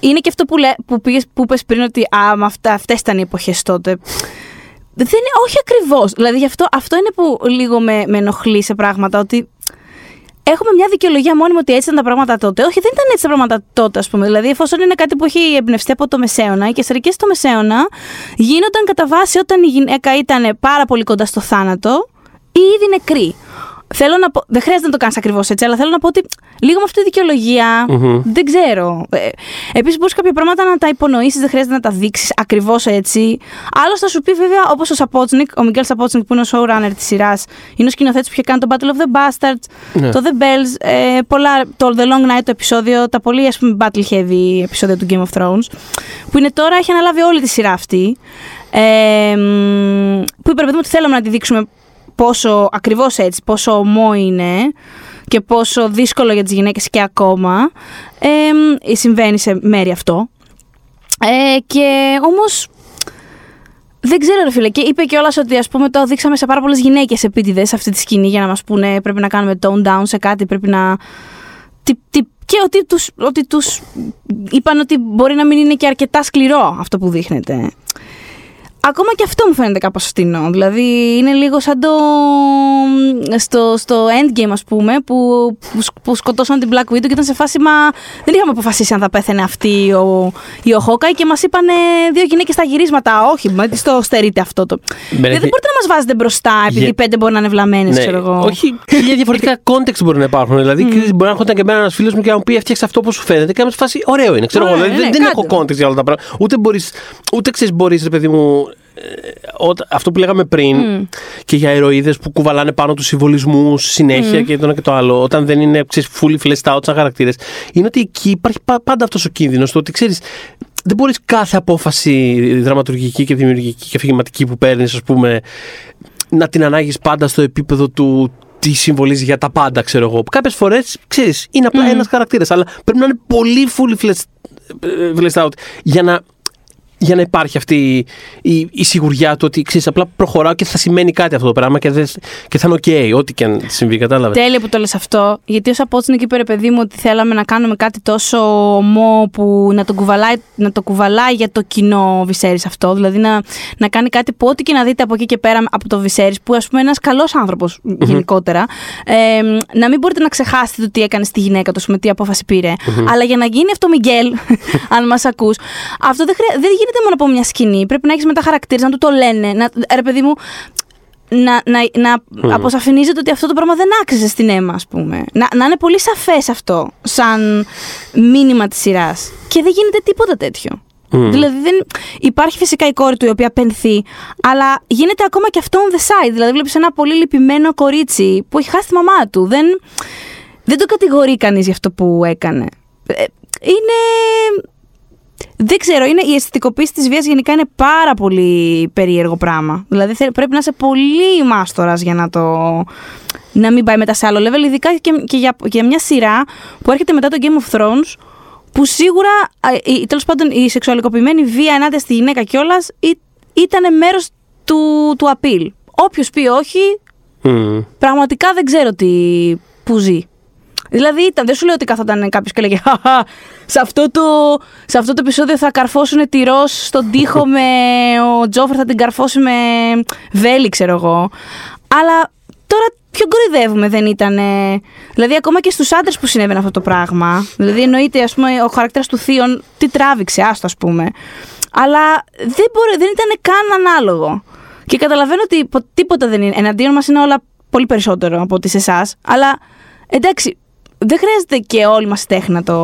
είναι και αυτό που, λέ, που, πήγες, που είπες πριν ότι α, μα αυτά, αυτές ήταν οι εποχές τότε. Δεν είναι, όχι ακριβώς. Δηλαδή γι' αυτό, αυτό είναι που λίγο με, με ενοχλεί σε πράγματα, ότι έχουμε μια δικαιολογία μόνιμη ότι έτσι ήταν τα πράγματα τότε. Όχι, δεν ήταν έτσι τα πράγματα τότε, ας πούμε. Δηλαδή, εφόσον είναι κάτι που έχει εμπνευστεί από το Μεσαίωνα, και σαρικέ στο Μεσαίωνα γίνονταν κατά βάση όταν η γυναίκα ήταν πάρα πολύ κοντά στο θάνατο ή ήδη νεκρή. Θέλω να πω, δεν χρειάζεται να το κάνεις ακριβώς έτσι, αλλά θέλω να πω ότι λίγο με αυτή τη δικαιολογία Μμμ. δεν ξέρω. Ε, Επίσης, μπορείς κάποια πράγματα να τα υπονοήσεις, δεν χρειάζεται να τα δείξεις ακριβώς έτσι. Άλλος θα σου πει βέβαια, όπως ο Σαπότσνικ, ο Μιγγέλ Σαπότσνικ που είναι ο showrunner της σειράς, είναι ο σκηνοθέτης που είχε κάνει το Battle of the Bastards, Ναι. το The Bells, ε, πολλά, το The Long Night το επεισόδιο, τα πολύ ας πούμε battle heavy επεισόδια του Game of Thrones, που είναι τώρα, έχει αναλάβει όλη τη σειρά αυτή. Ε, μ, που είπε, ρε παιδί μου, ότι θέλαμε να τη δείξουμε πόσο ακριβώς έτσι, πόσο ομό είναι και πόσο δύσκολο για τις γυναίκες και ακόμα. Ε, μ, συμβαίνει σε μέρη αυτό. Ε, και όμως δεν ξέρω, ρε φίλε. Και είπε κιόλας ότι ας πούμε, το δείξαμε σε πάρα πολλές γυναίκες επίτηδες αυτή τη σκηνή για να μας πούνε πρέπει να κάνουμε tone down σε κάτι, πρέπει να. Τι, τι, και ότι τους, ότι τους είπαν ότι μπορεί να μην είναι και αρκετά σκληρό αυτό που δείχνεται. Ακόμα και αυτό μου φαίνεται κάπως φτηνό. Δηλαδή είναι λίγο σαν το. στο, στο endgame, ας πούμε, που, που, σκ- που σκοτώσαν την Black Widow και ήταν σε φάση. Μα δεν είχαμε αποφασίσει αν θα πέθαινε αυτή ο, ή ο Hawkeye και μας είπαν δύο γυναίκες στα γυρίσματα. Όχι, μα τι το στερείτε αυτό το. Δηλαδή, δεν μπορείτε να μας βάζετε μπροστά επειδή Για- πέντε μπορεί να είναι βλαμμένες, ξέρω εγώ. Ναι. Όχι, χίλια διαφορετικά context μπορεί να υπάρχουν. Δηλαδή, ξέρεις, μπορεί να έρχονταν και εμένα ένας φίλος μου και να μου πει έφτιαξε αυτό που σου φαίνεται και να με στη φάση ωραίο είναι. Ξέρω εγώ. Ωραία, Δηλαδή, ναι, δεν, δεν κάντε. έχω context για όλα τα πράγματα. Ούτε μπορείς, ούτε ξέρεις, μπορείς, ρε παιδί μου. Ε, όταν- αυτό που λέγαμε πριν και για ηρωίδες που κουβαλάνε πάνω τους συμβολισμούς συνέχεια και το ένα και το άλλο, όταν δεν είναι ξέρεις, fully fleshed out σαν χαρακτήρες, είναι ότι εκεί υπάρχει πα- πάντα αυτός ο κίνδυνος. Το ότι ξέρεις, δεν μπορείς κάθε απόφαση δραματουργική και δημιουργική και αφηγηματική που παίρνεις, ας πούμε, να την ανάγεις πάντα στο επίπεδο του τι συμβολίζει για τα πάντα, ξέρω εγώ. Κάποιες φορές, ξέρεις, είναι απλά ένας ένας χαρακτήρας, αλλά πρέπει να είναι πολύ fully fleshed- ε, fleshed out για να, για να υπάρχει αυτή η, η σιγουριά του ότι ξέρεις, απλά προχωράω και θα σημαίνει κάτι αυτό το πράγμα και, δεν, και θα είναι OK, ό,τι και αν συμβεί, κατάλαβες. Τέλεια που το λες αυτό, γιατί ο Σαπότσνικ είπε ρε παιδί μου ότι θέλαμε να κάνουμε κάτι τόσο ομό που να το κουβαλάει, να το κουβαλάει για το κοινό ο Βυσέρης αυτό, δηλαδή να, να κάνει κάτι που ό,τι και να δείτε από εκεί και πέρα από το Βυσέρης, που ας πούμε ένας καλός άνθρωπος γενικότερα, ε, να μην μπορείτε να ξεχάσετε το τι έκανε στη γυναίκα του, ας πούμε, τι απόφαση πήρε. Αλλά για να γίνει αυτό, Μιγγέλ, αν μας ακούς, αυτό δεν, χρεια... δεν γίνεται μόνο από μια σκηνή, πρέπει να έχεις μετά χαρακτήρες, να του το λένε, να, ρε παιδί μου, να, να, να αποσαφηνίζεται ότι αυτό το πράγμα δεν άξιζε στην αίμα, ας πούμε. Να, να είναι πολύ σαφές αυτό, σαν μήνυμα της σειράς. Και δεν γίνεται τίποτα τέτοιο. Δηλαδή δεν... υπάρχει φυσικά η κόρη του η οποία πενθεί, αλλά γίνεται ακόμα και αυτό on the side. Δηλαδή βλέπεις ένα πολύ λυπημένο κορίτσι που έχει χάσει τη μαμά του. Δεν, δεν το κατηγορεί κανείς για αυτό που έκανε. Ε, Είναι δεν ξέρω, είναι, η αισθητικοποίηση της βίας γενικά είναι πάρα πολύ περίεργο πράγμα. Δηλαδή θε- πρέπει να είσαι πολύ μάστορας για να το. να μην πάει μετά σε άλλο level, ειδικά και, και για, για μια σειρά που έρχεται μετά το Game of Thrones, που σίγουρα, τέλος πάντων, η σεξουαλικοποιημένη βία ενάντια στη γυναίκα κιόλας ήταν μέρος του, του appeal. Όποιος πει όχι, Μμμ. πραγματικά δεν ξέρω τι, που ζει. Δηλαδή ήταν, δεν σου λέω ότι καθόταν κάποιος και λέγε «Χαχα, σε αυτό, το, σε αυτό το επεισόδιο θα καρφώσουν τη Ροζ στον τοίχο με ο Τζόφερ θα την καρφώσει με βέλη, ξέρω εγώ. Αλλά τώρα ποιο κορυδεύουμε δεν ήταν. Δηλαδή ακόμα και στους άντρες που συνέβαινε αυτό το πράγμα. Δηλαδή εννοείται ας πούμε ο χαρακτήρας του Θείον τι τράβηξε, άστο ας πούμε. Αλλά δεν, μπορεί, δεν ήταν καν ανάλογο. Και καταλαβαίνω ότι πο- τίποτα δεν είναι. Εναντίον μας είναι όλα πολύ περισσότερο από ότι σε εσάς. Αλλά εντάξει, δεν χρειάζεται και όλη μας τέχνη να το,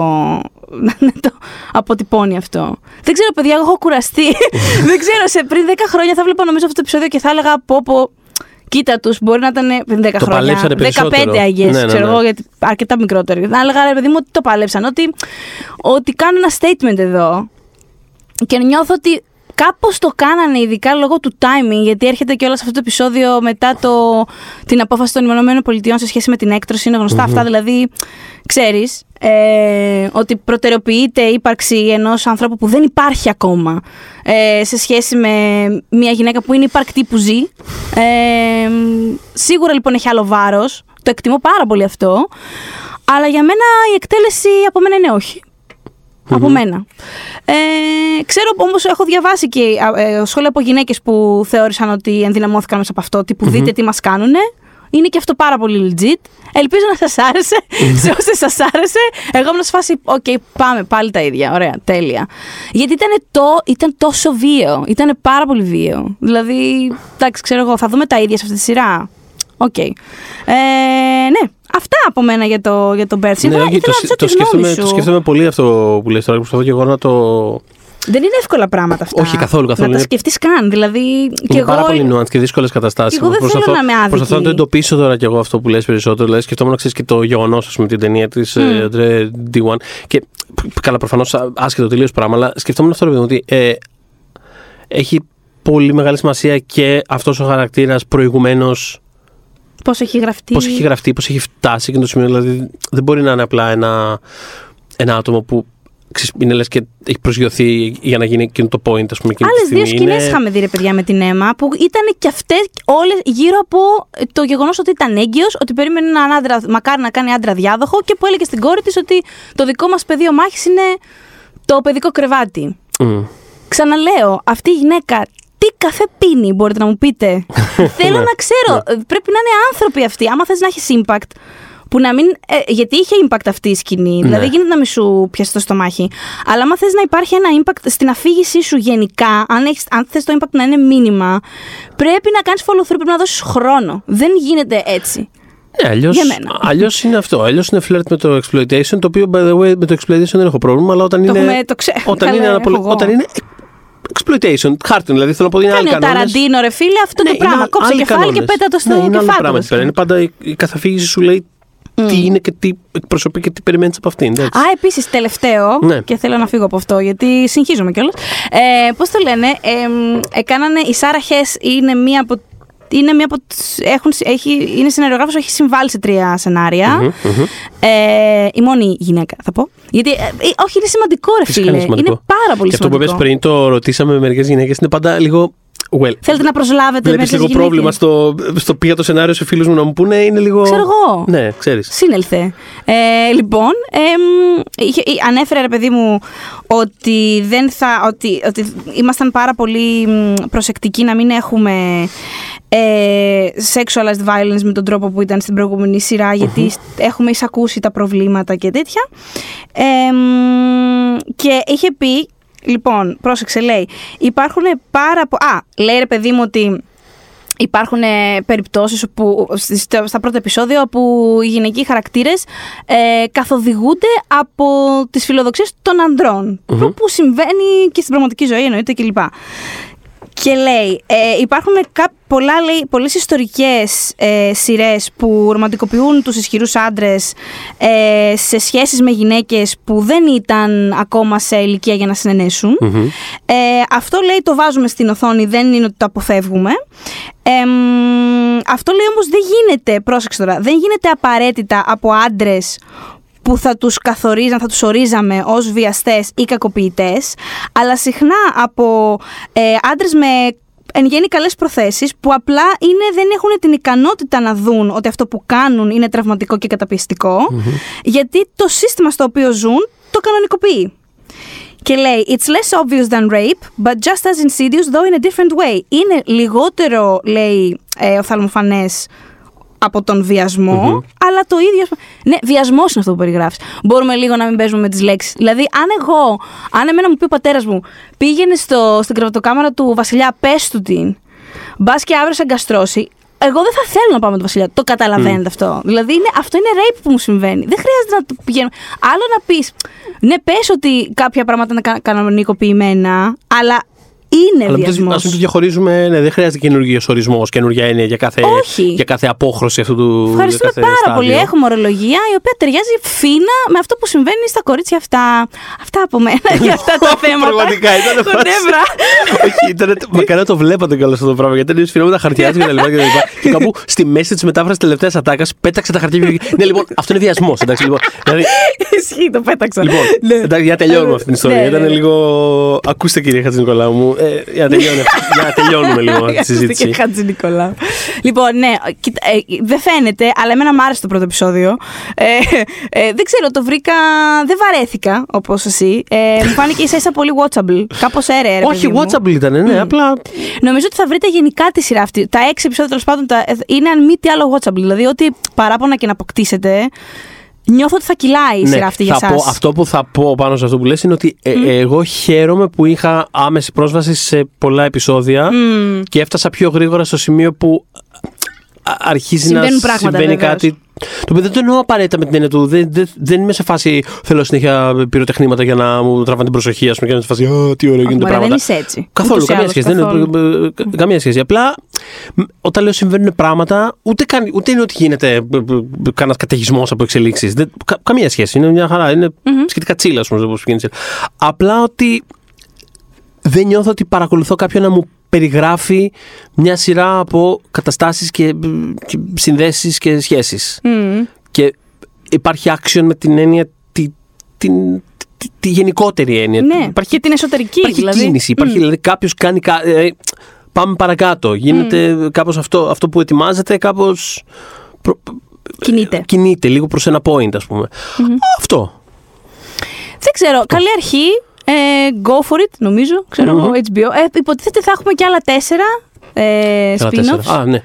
να το αποτυπώνει αυτό. Δεν ξέρω, παιδιά, εγώ έχω κουραστεί. δεν ξέρω, σε πριν 10 χρόνια θα βλέπα νομίζω αυτό το επεισόδιο και θα έλεγα πω πω. Κοίτα τους, μπορεί να ήταν πριν 10 Το χρόνια. παλέψανε 15 περισσότερο. αγιές, Ναι, ναι, ξέρω ναι. εγώ, γιατί αρκετά μικρότεροι. Θα έλεγα, ρε παιδί μου, ότι το παλέψαν. Ότι, ότι κάνουν ένα statement εδώ και νιώθω ότι Κάπως το κάνανε, ειδικά λόγω του timing, γιατί έρχεται και όλα σε αυτό το επεισόδιο μετά το, την απόφαση των Ηνωμένων Πολιτειών σε σχέση με την έκτρωση. Είναι γνωστά αυτά, δηλαδή, ξέρεις, ε, ότι προτεραιοποιείται η ύπαρξη ενός ανθρώπου που δεν υπάρχει ακόμα ε, σε σχέση με μια γυναίκα που είναι υπαρκτή που ζει. Ε, σίγουρα λοιπόν έχει άλλο βάρος. Το εκτιμώ πάρα πολύ αυτό. Αλλά για μένα η εκτέλεση από μένα είναι όχι. Από μένα. Ε, ξέρω όμως, έχω διαβάσει και ε, σχόλια από γυναίκες που θεώρησαν ότι ενδυναμώθηκαν μέσα από αυτό. Τύπου δείτε τι μας κάνουνε. Είναι και αυτό πάρα πολύ legit. Ελπίζω να σας άρεσε. σε όσοι σας άρεσε, εγώ ήμουν σε φάση. Οκ, πάμε πάλι τα ίδια. Ωραία, τέλεια. Γιατί ήταν, το, ήταν τόσο βίαιο. Ήταν πάρα πολύ βίαιο. Δηλαδή, εντάξει, ξέρω εγώ, θα δούμε τα ίδια σε αυτή τη σειρά. Οκ. Ε, ναι, αυτά από μένα για το, για το birth scene. Ναι, όχι, το, το, το, σκέφτομαι, το σκέφτομαι πολύ αυτό που λες τώρα. Προσπαθώ και εγώ να το. Δεν είναι εύκολα πράγματα αυτά. Όχι καθόλου. καθόλου. Να τα σκεφτείς καν. Δηλαδή, είναι και εγώ... πάρα πολύ νουάντ και δύσκολες καταστάσεις. Εγώ δεν προσπαθώ, θέλω να είμαι άδικη. προσπαθώ να το εντοπίσω τώρα κι εγώ αυτό που λες περισσότερο. Δηλαδή, σκεφτόμουν ξέρεις και το γεγονός, ας πούμε, την ταινία της mm. André D1. Και καλά, προφανώς άσχετο τελείως πράγμα, αλλά σκεφτόμουν αυτό, παιδί ότι ε, έχει πολύ μεγάλη σημασία και αυτός ο χαρακτήρας προηγουμένως Πώς έχει γραφτεί. Πώς έχει γραφτεί, πώς έχει φτάσει και το σημείο. Δηλαδή, δεν μπορεί να είναι απλά ένα, ένα άτομο που είναι λες και έχει προσγειωθεί για να γίνει εκείνο το point, ας πούμε. Άλλες δύο σκηνές είναι... είχαμε δει, ρε παιδιά, με την αίμα που ήταν και αυτές όλες γύρω από το γεγονός ότι ήταν έγκυος, ότι περίμενε έναν άντρα, μακάρι να κάνει άντρα διάδοχο και που έλεγε στην κόρη της ότι το δικό μας πεδίο μάχης είναι το παιδικό κρεβάτι. Mm. Ξαναλέω, αυτή η γυναίκα τι καφέ πίνει, μπορείτε να μου πείτε. Θέλω να ξέρω. Πρέπει να είναι άνθρωποι αυτοί. Άμα θες να έχεις impact, που να μην. Ε, γιατί είχε impact αυτή η σκηνή. Ναι. Δηλαδή, γίνεται να μην σου πιάσει το στομάχι. Αλλά άμα θες να υπάρχει ένα impact στην αφήγησή σου γενικά, αν, έχεις, αν θες το impact να είναι μήνυμα, πρέπει να κάνεις follow through, πρέπει να δώσεις χρόνο. Δεν γίνεται έτσι. Ναι, αλλιώς, Για μένα. αλλιώς είναι αυτό. Αλλιώς είναι flirt με το exploitation, το οποίο, by the way, με το exploitation δεν έχω πρόβλημα, αλλά όταν Το είναι. έχουμε- το ξέ- όταν, Καλέ, είναι έχω αναπολε- εγώ. όταν είναι exploitation, χάρτιν, δηλαδή θέλω να πω ότι είναι άλλοι Κάνει ο κανόνες. Ταραντίνο, ρε φίλε, αυτό Ναι, το είναι πράγμα. α- Κόψε άλλοι κεφάλι και κανόνες. πέτα το στο ναι, είναι άλλο κεφάλι. πράγμα μας. εκεί πέρα. Είναι πάντα η, η καθαφήγηση σου λέει τι είναι και τι εκπροσωπεί και τι περιμένεις από αυτήν. εντάξει. Α, επίσης τελευταίο. Ναι. Και θέλω να φύγω από αυτό γιατί συγχύζομαι κιόλας. Ε, Πώς το λένε, ε, μ, έκανανε. Η Σάρα Χες είναι μία από. Είναι, μία από τις- έχουν, έχει, είναι συνεργογράφος, έχει συμβάλει σε τρία σενάρια. Μμμ, μμμ. Ε, η μόνη γυναίκα, θα πω. Γιατί, ε, ε, όχι, είναι σημαντικό, ρε Φυσικά φίλε. είναι σημαντικό. πάρα πολύ Και αυτό που σημαντικό. είπες πριν, το ρωτήσαμε με μερικές γυναίκες, είναι πάντα λίγο. Well, Θέλετε να προσλάβετε Βλέπεις μερικές λίγο γυναίκες. πρόβλημα στο, στο πήγα το σενάριο σε φίλους μου να μου πούνε, είναι λίγο. Ξέρω εγώ. Ναι, ξέρεις. Σύνελθε. Ε, λοιπόν, εμ, είχε- ε, ανέφερε ρε παιδί μου ότι, δεν θα, ότι, ότι ήμασταν πάρα πολύ μ, προσεκτικοί να μην έχουμε ε, sexualized violence με τον τρόπο που ήταν στην προηγούμενη σειρά, γιατί έχουμε εισακούσει τα προβλήματα και τέτοια. Εμ, και είχε πει, λοιπόν, πρόσεξε, λέει, υπάρχουν πάρα πο- Α, λέει ρε παιδί μου ότι Υπάρχουν ε, περιπτώσεις όπου, στις- στα στα πρώτα επεισόδια όπου οι γυναικοί χαρακτήρες ε, καθοδηγούνται από τις φιλοδοξίες των ανδρών. Που, που συμβαίνει και στην πραγματική ζωή εννοείται κλπ. Και λέει, ε, υπάρχουν κά- πολλά, λέει, πολλές ιστορικές ε, σειρές που ρομαντικοποιούν τους ισχυρούς άντρες ε, σε σχέσεις με γυναίκες που δεν ήταν ακόμα σε ηλικία για να συνενέσουν. Ε, αυτό λέει το βάζουμε στην οθόνη, δεν είναι ότι το αποφεύγουμε. Ε, μ, αυτό λέει όμως δεν γίνεται, πρόσεξε τώρα, δεν γίνεται απαραίτητα από άντρες που θα τους καθορίζαν, θα τους ορίζαμε ως βιαστές ή κακοποιητές, αλλά συχνά από ε, άντρες με εν γέννη καλές προθέσεις που απλά είναι, δεν έχουν την ικανότητα να δουν ότι αυτό που κάνουν είναι τραυματικό και καταπιεστικο γιατί το σύστημα στο οποίο ζουν το κανονικοποιεί. Και λέει, it's less obvious than rape, but just as insidious though in a different way. Είναι λιγότερο, λέει, ε, οφθαλμοφανές από τον βιασμο αλλά το ίδιο. Ναι, βιασμός είναι αυτό που περιγράφεις. Μπορούμε λίγο να μην παίζουμε με τις λέξεις. Δηλαδή, αν εγώ, αν εμένα μου πει ο πατέρας μου, πήγαινε στο, στην κρεβατοκάμαρα του Βασιλιά, πες του την, μπας και αύριο σε εγκαστρώσει, εγώ δεν θα θέλω να πάω με τον Βασιλιά. Το καταλαβαίνετε αυτό. Δηλαδή, είναι, αυτό είναι rape που μου συμβαίνει. Δεν χρειάζεται να το πηγαίνω. Άλλο να πεις, ναι, πες ότι κάποια πράγματα είναι κα- κανονικοποιημένα, αλλά είναι Αλλά βιασμό. ας μην το διαχωρίζουμε. Ναι, δεν χρειάζεται καινούργιος ορισμός, καινούργια έννοια για κάθε, Όχι. για κάθε απόχρωση αυτού του. Ευχαριστούμε για κάθε πάρα πολύ. στάδιο. Έχουμε ορολογία η οποία ταιριάζει φίνα με αυτό που συμβαίνει στα κορίτσια αυτά. Αυτά από μένα για αυτά τα θέματα. Πραγματικά ήταν φάση. Κοντεύρα. Όχι, ήταν. Μακαρά το βλέπατε κιόλας αυτό το πράγμα. Γιατί ήταν σφινό με τα χαρτιά τους και τα λοιπά. Και, τα λοιπά. και κάπου στη μέση της μετάφρασης τελευταίας ατάκας πέταξε τα χαρτιά και βγήκε. Ναι, λοιπόν, αυτό είναι βιασμό. Εντάξει, λοιπόν. Δηλαδή, Ισχύει, το πέταξα. λοιπόν Ναι. εντάξει, για να τελειώνουμε αυτή την ιστορία. Ναι, ναι, Ήταν ναι. λίγο. Ακούστε, κύριε Χατζη Νικολάου μου. Ε, για, να τελειώνουμε, για να τελειώνουμε λίγο αυτή τη συζήτηση. Και Χατζη Νικολάου. Λοιπόν, ναι, κοίτα, ε, δεν φαίνεται, αλλά εμένα μου άρεσε το πρώτο επεισόδιο. Ε, ε, δεν ξέρω, το βρήκα. Δεν βαρέθηκα όπως εσύ. Ε, μου φάνηκε ίσα ίσα πολύ watchable. Κάπως έρε, ρε, Όχι, παιδί μου. watchable ήταν, ναι, απλά. Νομίζω ότι θα βρείτε γενικά τη σειρά αυτή. Τα έξι επεισόδια τέλος πάντων τα- είναι αν μη τι άλλο watchable. Δηλαδή, ό,τι παράπονα και να αποκτήσετε, νιώθω ότι θα κυλάει η σειρά αυτή για Ναι, θα εσά. πω, αυτό που θα πω πάνω σε αυτό που λες είναι ότι ε, εγώ χαίρομαι που είχα άμεση πρόσβαση σε πολλά επεισόδια και έφτασα πιο γρήγορα στο σημείο που α- αρχίζει Συμβαίνουν να πράγματα, συμβαίνει βεβαίως. κάτι. Το οποίο δεν το εννοώ απαραίτητα με την έννοια του. Δεν, δεν, δεν είμαι σε φάση θέλω συνέχεια πυροτεχνήματα για να μου τραβάνε την προσοχή, ας πούμε, και να είμαι σε φάση Α, τι ωραία γίνονται μωρέ, δεν πράγματα. είσαι έτσι. Καθόλου, Ούτως ή καμία άλλως, σχέση. Δεν καθόλου. είναι, ε, ε, καμία σχέση. Απλά μ, όταν λέω συμβαίνουν πράγματα, ούτε, καν, ούτε είναι ότι γίνεται κανένας καταιγισμός από εξελίξεις. Κα, καμία σχέση. Είναι μια χαρά. Είναι σχετικά τσίλα, ας πούμε, όπως πηγαίνει. Απλά ότι δεν νιώθω ότι παρακολουθώ κάποιον να μου περιγράφει μια σειρά από καταστάσεις και, και συνδέσεις και σχέσεις. Μμμ. Και υπάρχει action με την έννοια τη, την, τη, τη γενικότερη έννοια. Ναι, Υπάρχει και την εσωτερική υπάρχει δηλαδή. κίνηση. Υπάρχει, δηλαδή κάποιος κάνει. κα- ε, πάμε παρακάτω. Γίνεται κάπως αυτό, αυτό που ετοιμάζεται, κάπως προ- Κινείται. κινείται λίγο προς ένα point, ας πούμε. Αυτό. Δεν ξέρω, καλή αρχή. Ε, go for it, νομίζω. Ξέρω εγώ, HBO. Ε, υποτίθεται θα έχουμε και άλλα τέσσερα ε, Καλά, spin-offs. τέσσερα. Α, ναι.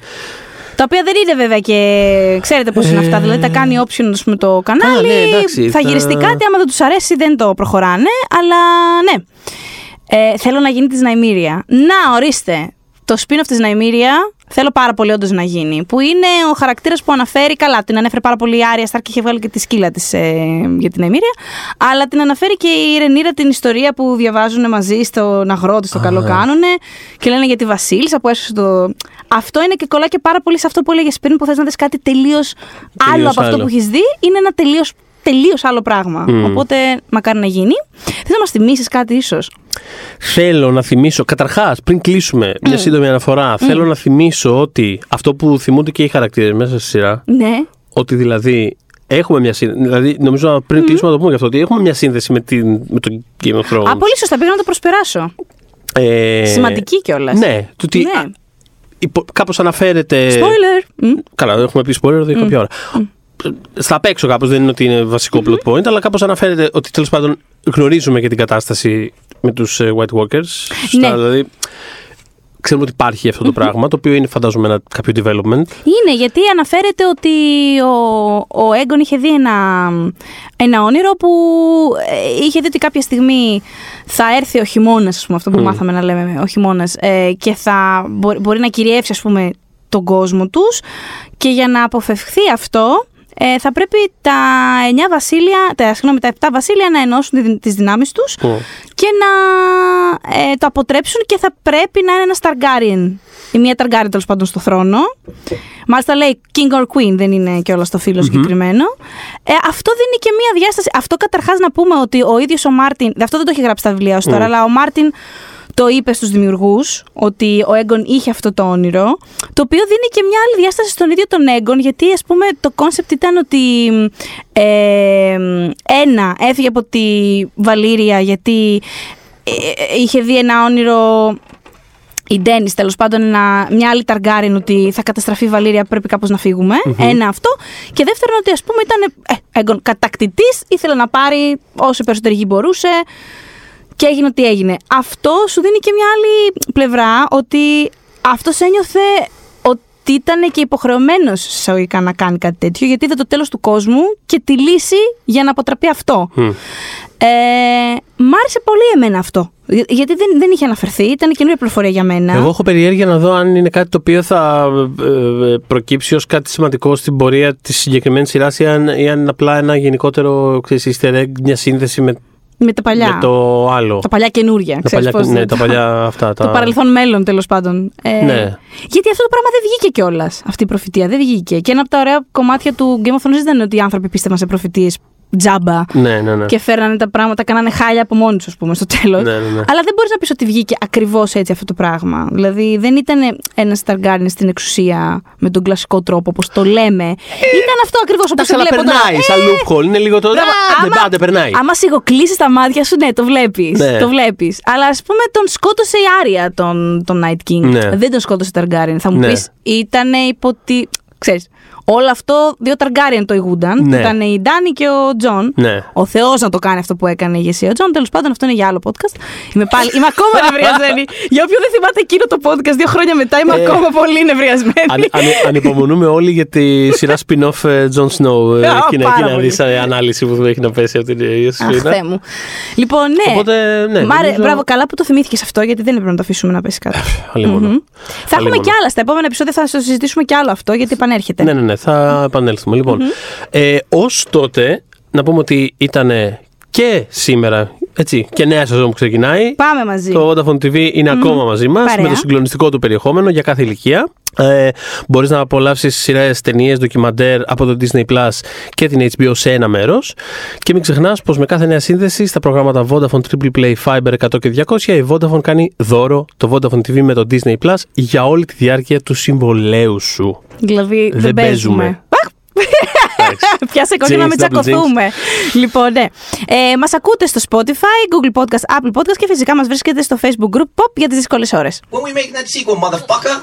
Τα οποία δεν είναι βέβαια και ξέρετε πώς είναι αυτά. Δηλαδή τα κάνει option ας πούμε, το κανάλι. Καλά, ναι, εντάξει, θα τα- γυριστεί κάτι, άμα δεν τους αρέσει δεν το προχωράνε. Αλλά ναι. Ε, θέλω να γίνει της Ναϊμήρια. Να, ορίστε. Το spin-off της Ναϊμήρια θέλω πάρα πολύ όντως να γίνει. Που είναι ο χαρακτήρας που αναφέρει. Καλά, την ανέφερε πάρα πολύ η Άρια Σταρ και είχε βγάλει και τη σκύλα της ε, για την Ναϊμήρια. Αλλά την αναφέρει και η Ρενίρα την ιστορία που διαβάζουν μαζί στον αγρότη, στο καλό κάνουνε. Και λένε για τη Βασίλισσα που έσωσε το. Αυτό είναι και κολλάει και πάρα πολύ σε αυτό που έλεγες πριν που θες να δεις κάτι τελείως άλλο από αυτό άλλο. που έχεις δει. Είναι ένα τελείως τελείως άλλο πράγμα. Οπότε μακάρι να γίνει. Θες να μας θυμίσεις κάτι, ίσως; Θέλω να θυμίσω, καταρχάς, πριν κλείσουμε μια σύντομη αναφορά, θέλω να θυμίσω ότι αυτό που θυμούνται και οι χαρακτήρες μέσα στη σειρά, Ναι. ότι δηλαδή έχουμε μια σύνδεση. Δηλαδή, νομίζω πριν κλείσουμε να το πούμε γι' αυτό, ότι έχουμε μια σύνδεση με, την, με το Game of Thrones. Α, πολύ σωστά. Πήγα να το προσπεράσω. Ε, Σημαντική κιόλας. Ναι, το ότι Ναι. α, υπο- κάπως αναφέρεται. Spoiler. Μμ. Καλά, έχουμε πει spoiler εδώ για κάποια ώρα. Στα απ' έξω κάπως δεν είναι ότι είναι βασικό plot point, αλλά κάπως αναφέρεται ότι τέλος πάντων γνωρίζουμε και την κατάσταση με τους ε, White Walkers. Σωστά, Ναι. Δηλαδή, ξέρουμε ότι υπάρχει αυτό το πράγμα, το οποίο είναι φαντάζομαι ένα κάποιο development. Είναι γιατί αναφέρεται ότι ο, ο Έγκον είχε δει ένα, ένα όνειρο που ε, είχε δει ότι κάποια στιγμή θα έρθει ο χειμώνας, ας πούμε, αυτό που μάθαμε να λέμε, ο χειμώνας, και θα μπο- μπορεί να κυριεύσει, ας πούμε, τον κόσμο τους και για να αποφευχθεί αυτό ε, θα πρέπει τα 9 βασίλεια, τα, συγγνώμη, τα 7 βασίλεια να ενώσουν τι τις δυνάμεις τους Ω. και να ε, το αποτρέψουν και θα πρέπει να είναι ένας Targaryen. Η μία Targaryen τέλος πάντων στο θρόνο. Μάλιστα λέει King or Queen, δεν είναι κιόλας το φύλο συγκεκριμένο. Ε, αυτό δίνει και μία διάσταση. Αυτό καταρχάς να πούμε ότι ο ίδιος ο Μάρτιν. Αυτό δεν το έχει γράψει στα βιβλία ως τώρα, αλλά ο Μάρτιν το είπε στους δημιουργούς ότι ο Έγκον είχε αυτό το όνειρο το οποίο δίνει και μια άλλη διάσταση στον ίδιο τον Έγκον γιατί ας πούμε το concept ήταν ότι ε, ένα έφυγε από τη Βαλήρια γιατί ε, ε, είχε δει ένα όνειρο η Ντένις, τέλος πάντων, ένα, μια άλλη Ταργκάριν ότι θα καταστραφεί η Βαλήρια, πρέπει κάπως να φύγουμε. Ένα αυτό. Και δεύτερον, ότι ας πούμε ήταν ε, έγκον κατακτητής, ήθελε να πάρει όσο περισσότερη γη μπορούσε. Και έγινε ό,τι έγινε. Αυτό σου δίνει και μια άλλη πλευρά ότι αυτός ένιωθε ότι ήταν και υποχρεωμένος εισαγωγικά να κάνει κάτι τέτοιο, γιατί είδε το τέλος του κόσμου και τη λύση για να αποτραπεί αυτό. Ε, μ' άρεσε πολύ εμένα αυτό. Για- Γιατί δεν, δεν είχε αναφερθεί, ήταν καινούργια πληροφορία για μένα. Εγώ έχω περιέργεια να δω αν είναι κάτι το οποίο θα ε, ε, προκύψει ως κάτι σημαντικό στην πορεία της συγκεκριμένης σειράς ή αν, ή αν είναι απλά ένα γενικότερο ξέρεις, easter egg, μια σύνδεση με Με τα παλιά. Με το άλλο. Τα παλιά καινούρια. Τα ξέρεις παλιά, πώς ναι, το- τα παλιά αυτά. Το τα... παρελθόν μέλλον τέλος πάντων. Ε, Ναι. Γιατί αυτό το πράγμα δεν βγήκε κιόλας. Αυτή η προφητεία δεν βγήκε. Και ένα από τα ωραία κομμάτια του Game of Thrones δεν ήταν ότι οι άνθρωποι πίστευαν σε προφητείες τζάμπα Ναι, ναι, ναι. και φέρνανε τα πράγματα, κάνανε χάλια από μόνοι τους, ας πούμε, στο τέλος. Ναι, ναι, ναι. Αλλά δεν μπορείς να πεις ότι βγήκε ακριβώς έτσι αυτό το πράγμα. Δηλαδή δεν ήταν ένας Σταργκάριν στην εξουσία με τον κλασικό τρόπο όπως το λέμε. ήταν αυτό ακριβώς όπως Εντάξει, το αλλά βλέπω τώρα. περνάει σαν loophole. Είναι λίγο το. Μπράβο, «Α, δεν πάντα, περνάει. Άμα σιγοκλείσει τα μάτια σου, ναι, το βλέπεις. Ναι. Το βλέπεις. Αλλά ας πούμε τον σκότωσε η Άρια τον, τον Night King. Ναι. Δεν τον σκότωσε Ταργκάριεν. Θα μου Ναι. πεις, ήταν υπό τη. Ξέρεις, όλο αυτό δύο Ταργκάριεν το ηγούνταν. Ναι. Ήταν η Ντάνη και ο Τζον. Ναι. Ο Θεός να το κάνει αυτό που έκανε η ηγεσία. Ο Τζον, τέλος πάντων, αυτό είναι για άλλο podcast. Είμαι, πάλι, είμαι ακόμα νευριασμένη. για όποιον δεν θυμάται εκείνο το podcast δύο χρόνια μετά, είμαι Ε, ακόμα πολύ νευριασμένη. Αν, αν, ανυπομονούμε όλοι για τη σειρά spin-off ε, Jon Snow. ε, Α, Εκεί να- πάρα εκεί να πολύ. δεις ανάλυση που έχει να πέσει από την ε, Αχ, Ιωσήφινα. Θεέ μου. Λοιπόν, ναι. Οπότε, ναι, Μ' άρε- νομίζω- Μπράβο, καλά που το θυμήθηκες αυτό, γιατί δεν έπρεπε να το αφήσουμε να πέσει κάτω. Άλλη μόνο. Μμμ. Θα έχουμε μόνο. κι άλλα. Στα επόμενα επεισόδια θα το συζητήσουμε κι άλλο αυτό, γιατί επανέρχεται. Ναι, ναι, ναι, θα επανέλθουμε. Λοιπόν, ε, ως τότε, να πούμε ότι ήταν και σήμερα έτσι, και νέα σεζόν που ξεκινάει. Πάμε μαζί. Το Vodafone TV είναι ακόμα μαζί μας Παρέα. με το συγκλονιστικό του περιεχόμενο για κάθε ηλικία. Ε, Μπορείς να απολαύσεις σειρές, ταινίες, ντοκιμαντέρ από το Disney Plus και την HBO σε ένα μέρος. Και μην ξεχνάς πως με κάθε νέα σύνδεση στα προγράμματα Vodafone Triple Play Fiber 100 και 200 η Vodafone κάνει δώρο το Vodafone TV με το Disney Plus για όλη τη διάρκεια του συμβολέου σου. Δηλαδή δεν, Δεν παίζουμε. παίζουμε. Αχ! Πιάσε κόκκινο να Jinx, μην double τσακωθούμε. λοιπόν, ναι. Ε, μας ακούτε στο Spotify, Google Podcast, Apple Podcast και φυσικά μας βρίσκεται στο Facebook Group Pop για τις δύσκολες ώρες. When we making that sequel, motherfucker?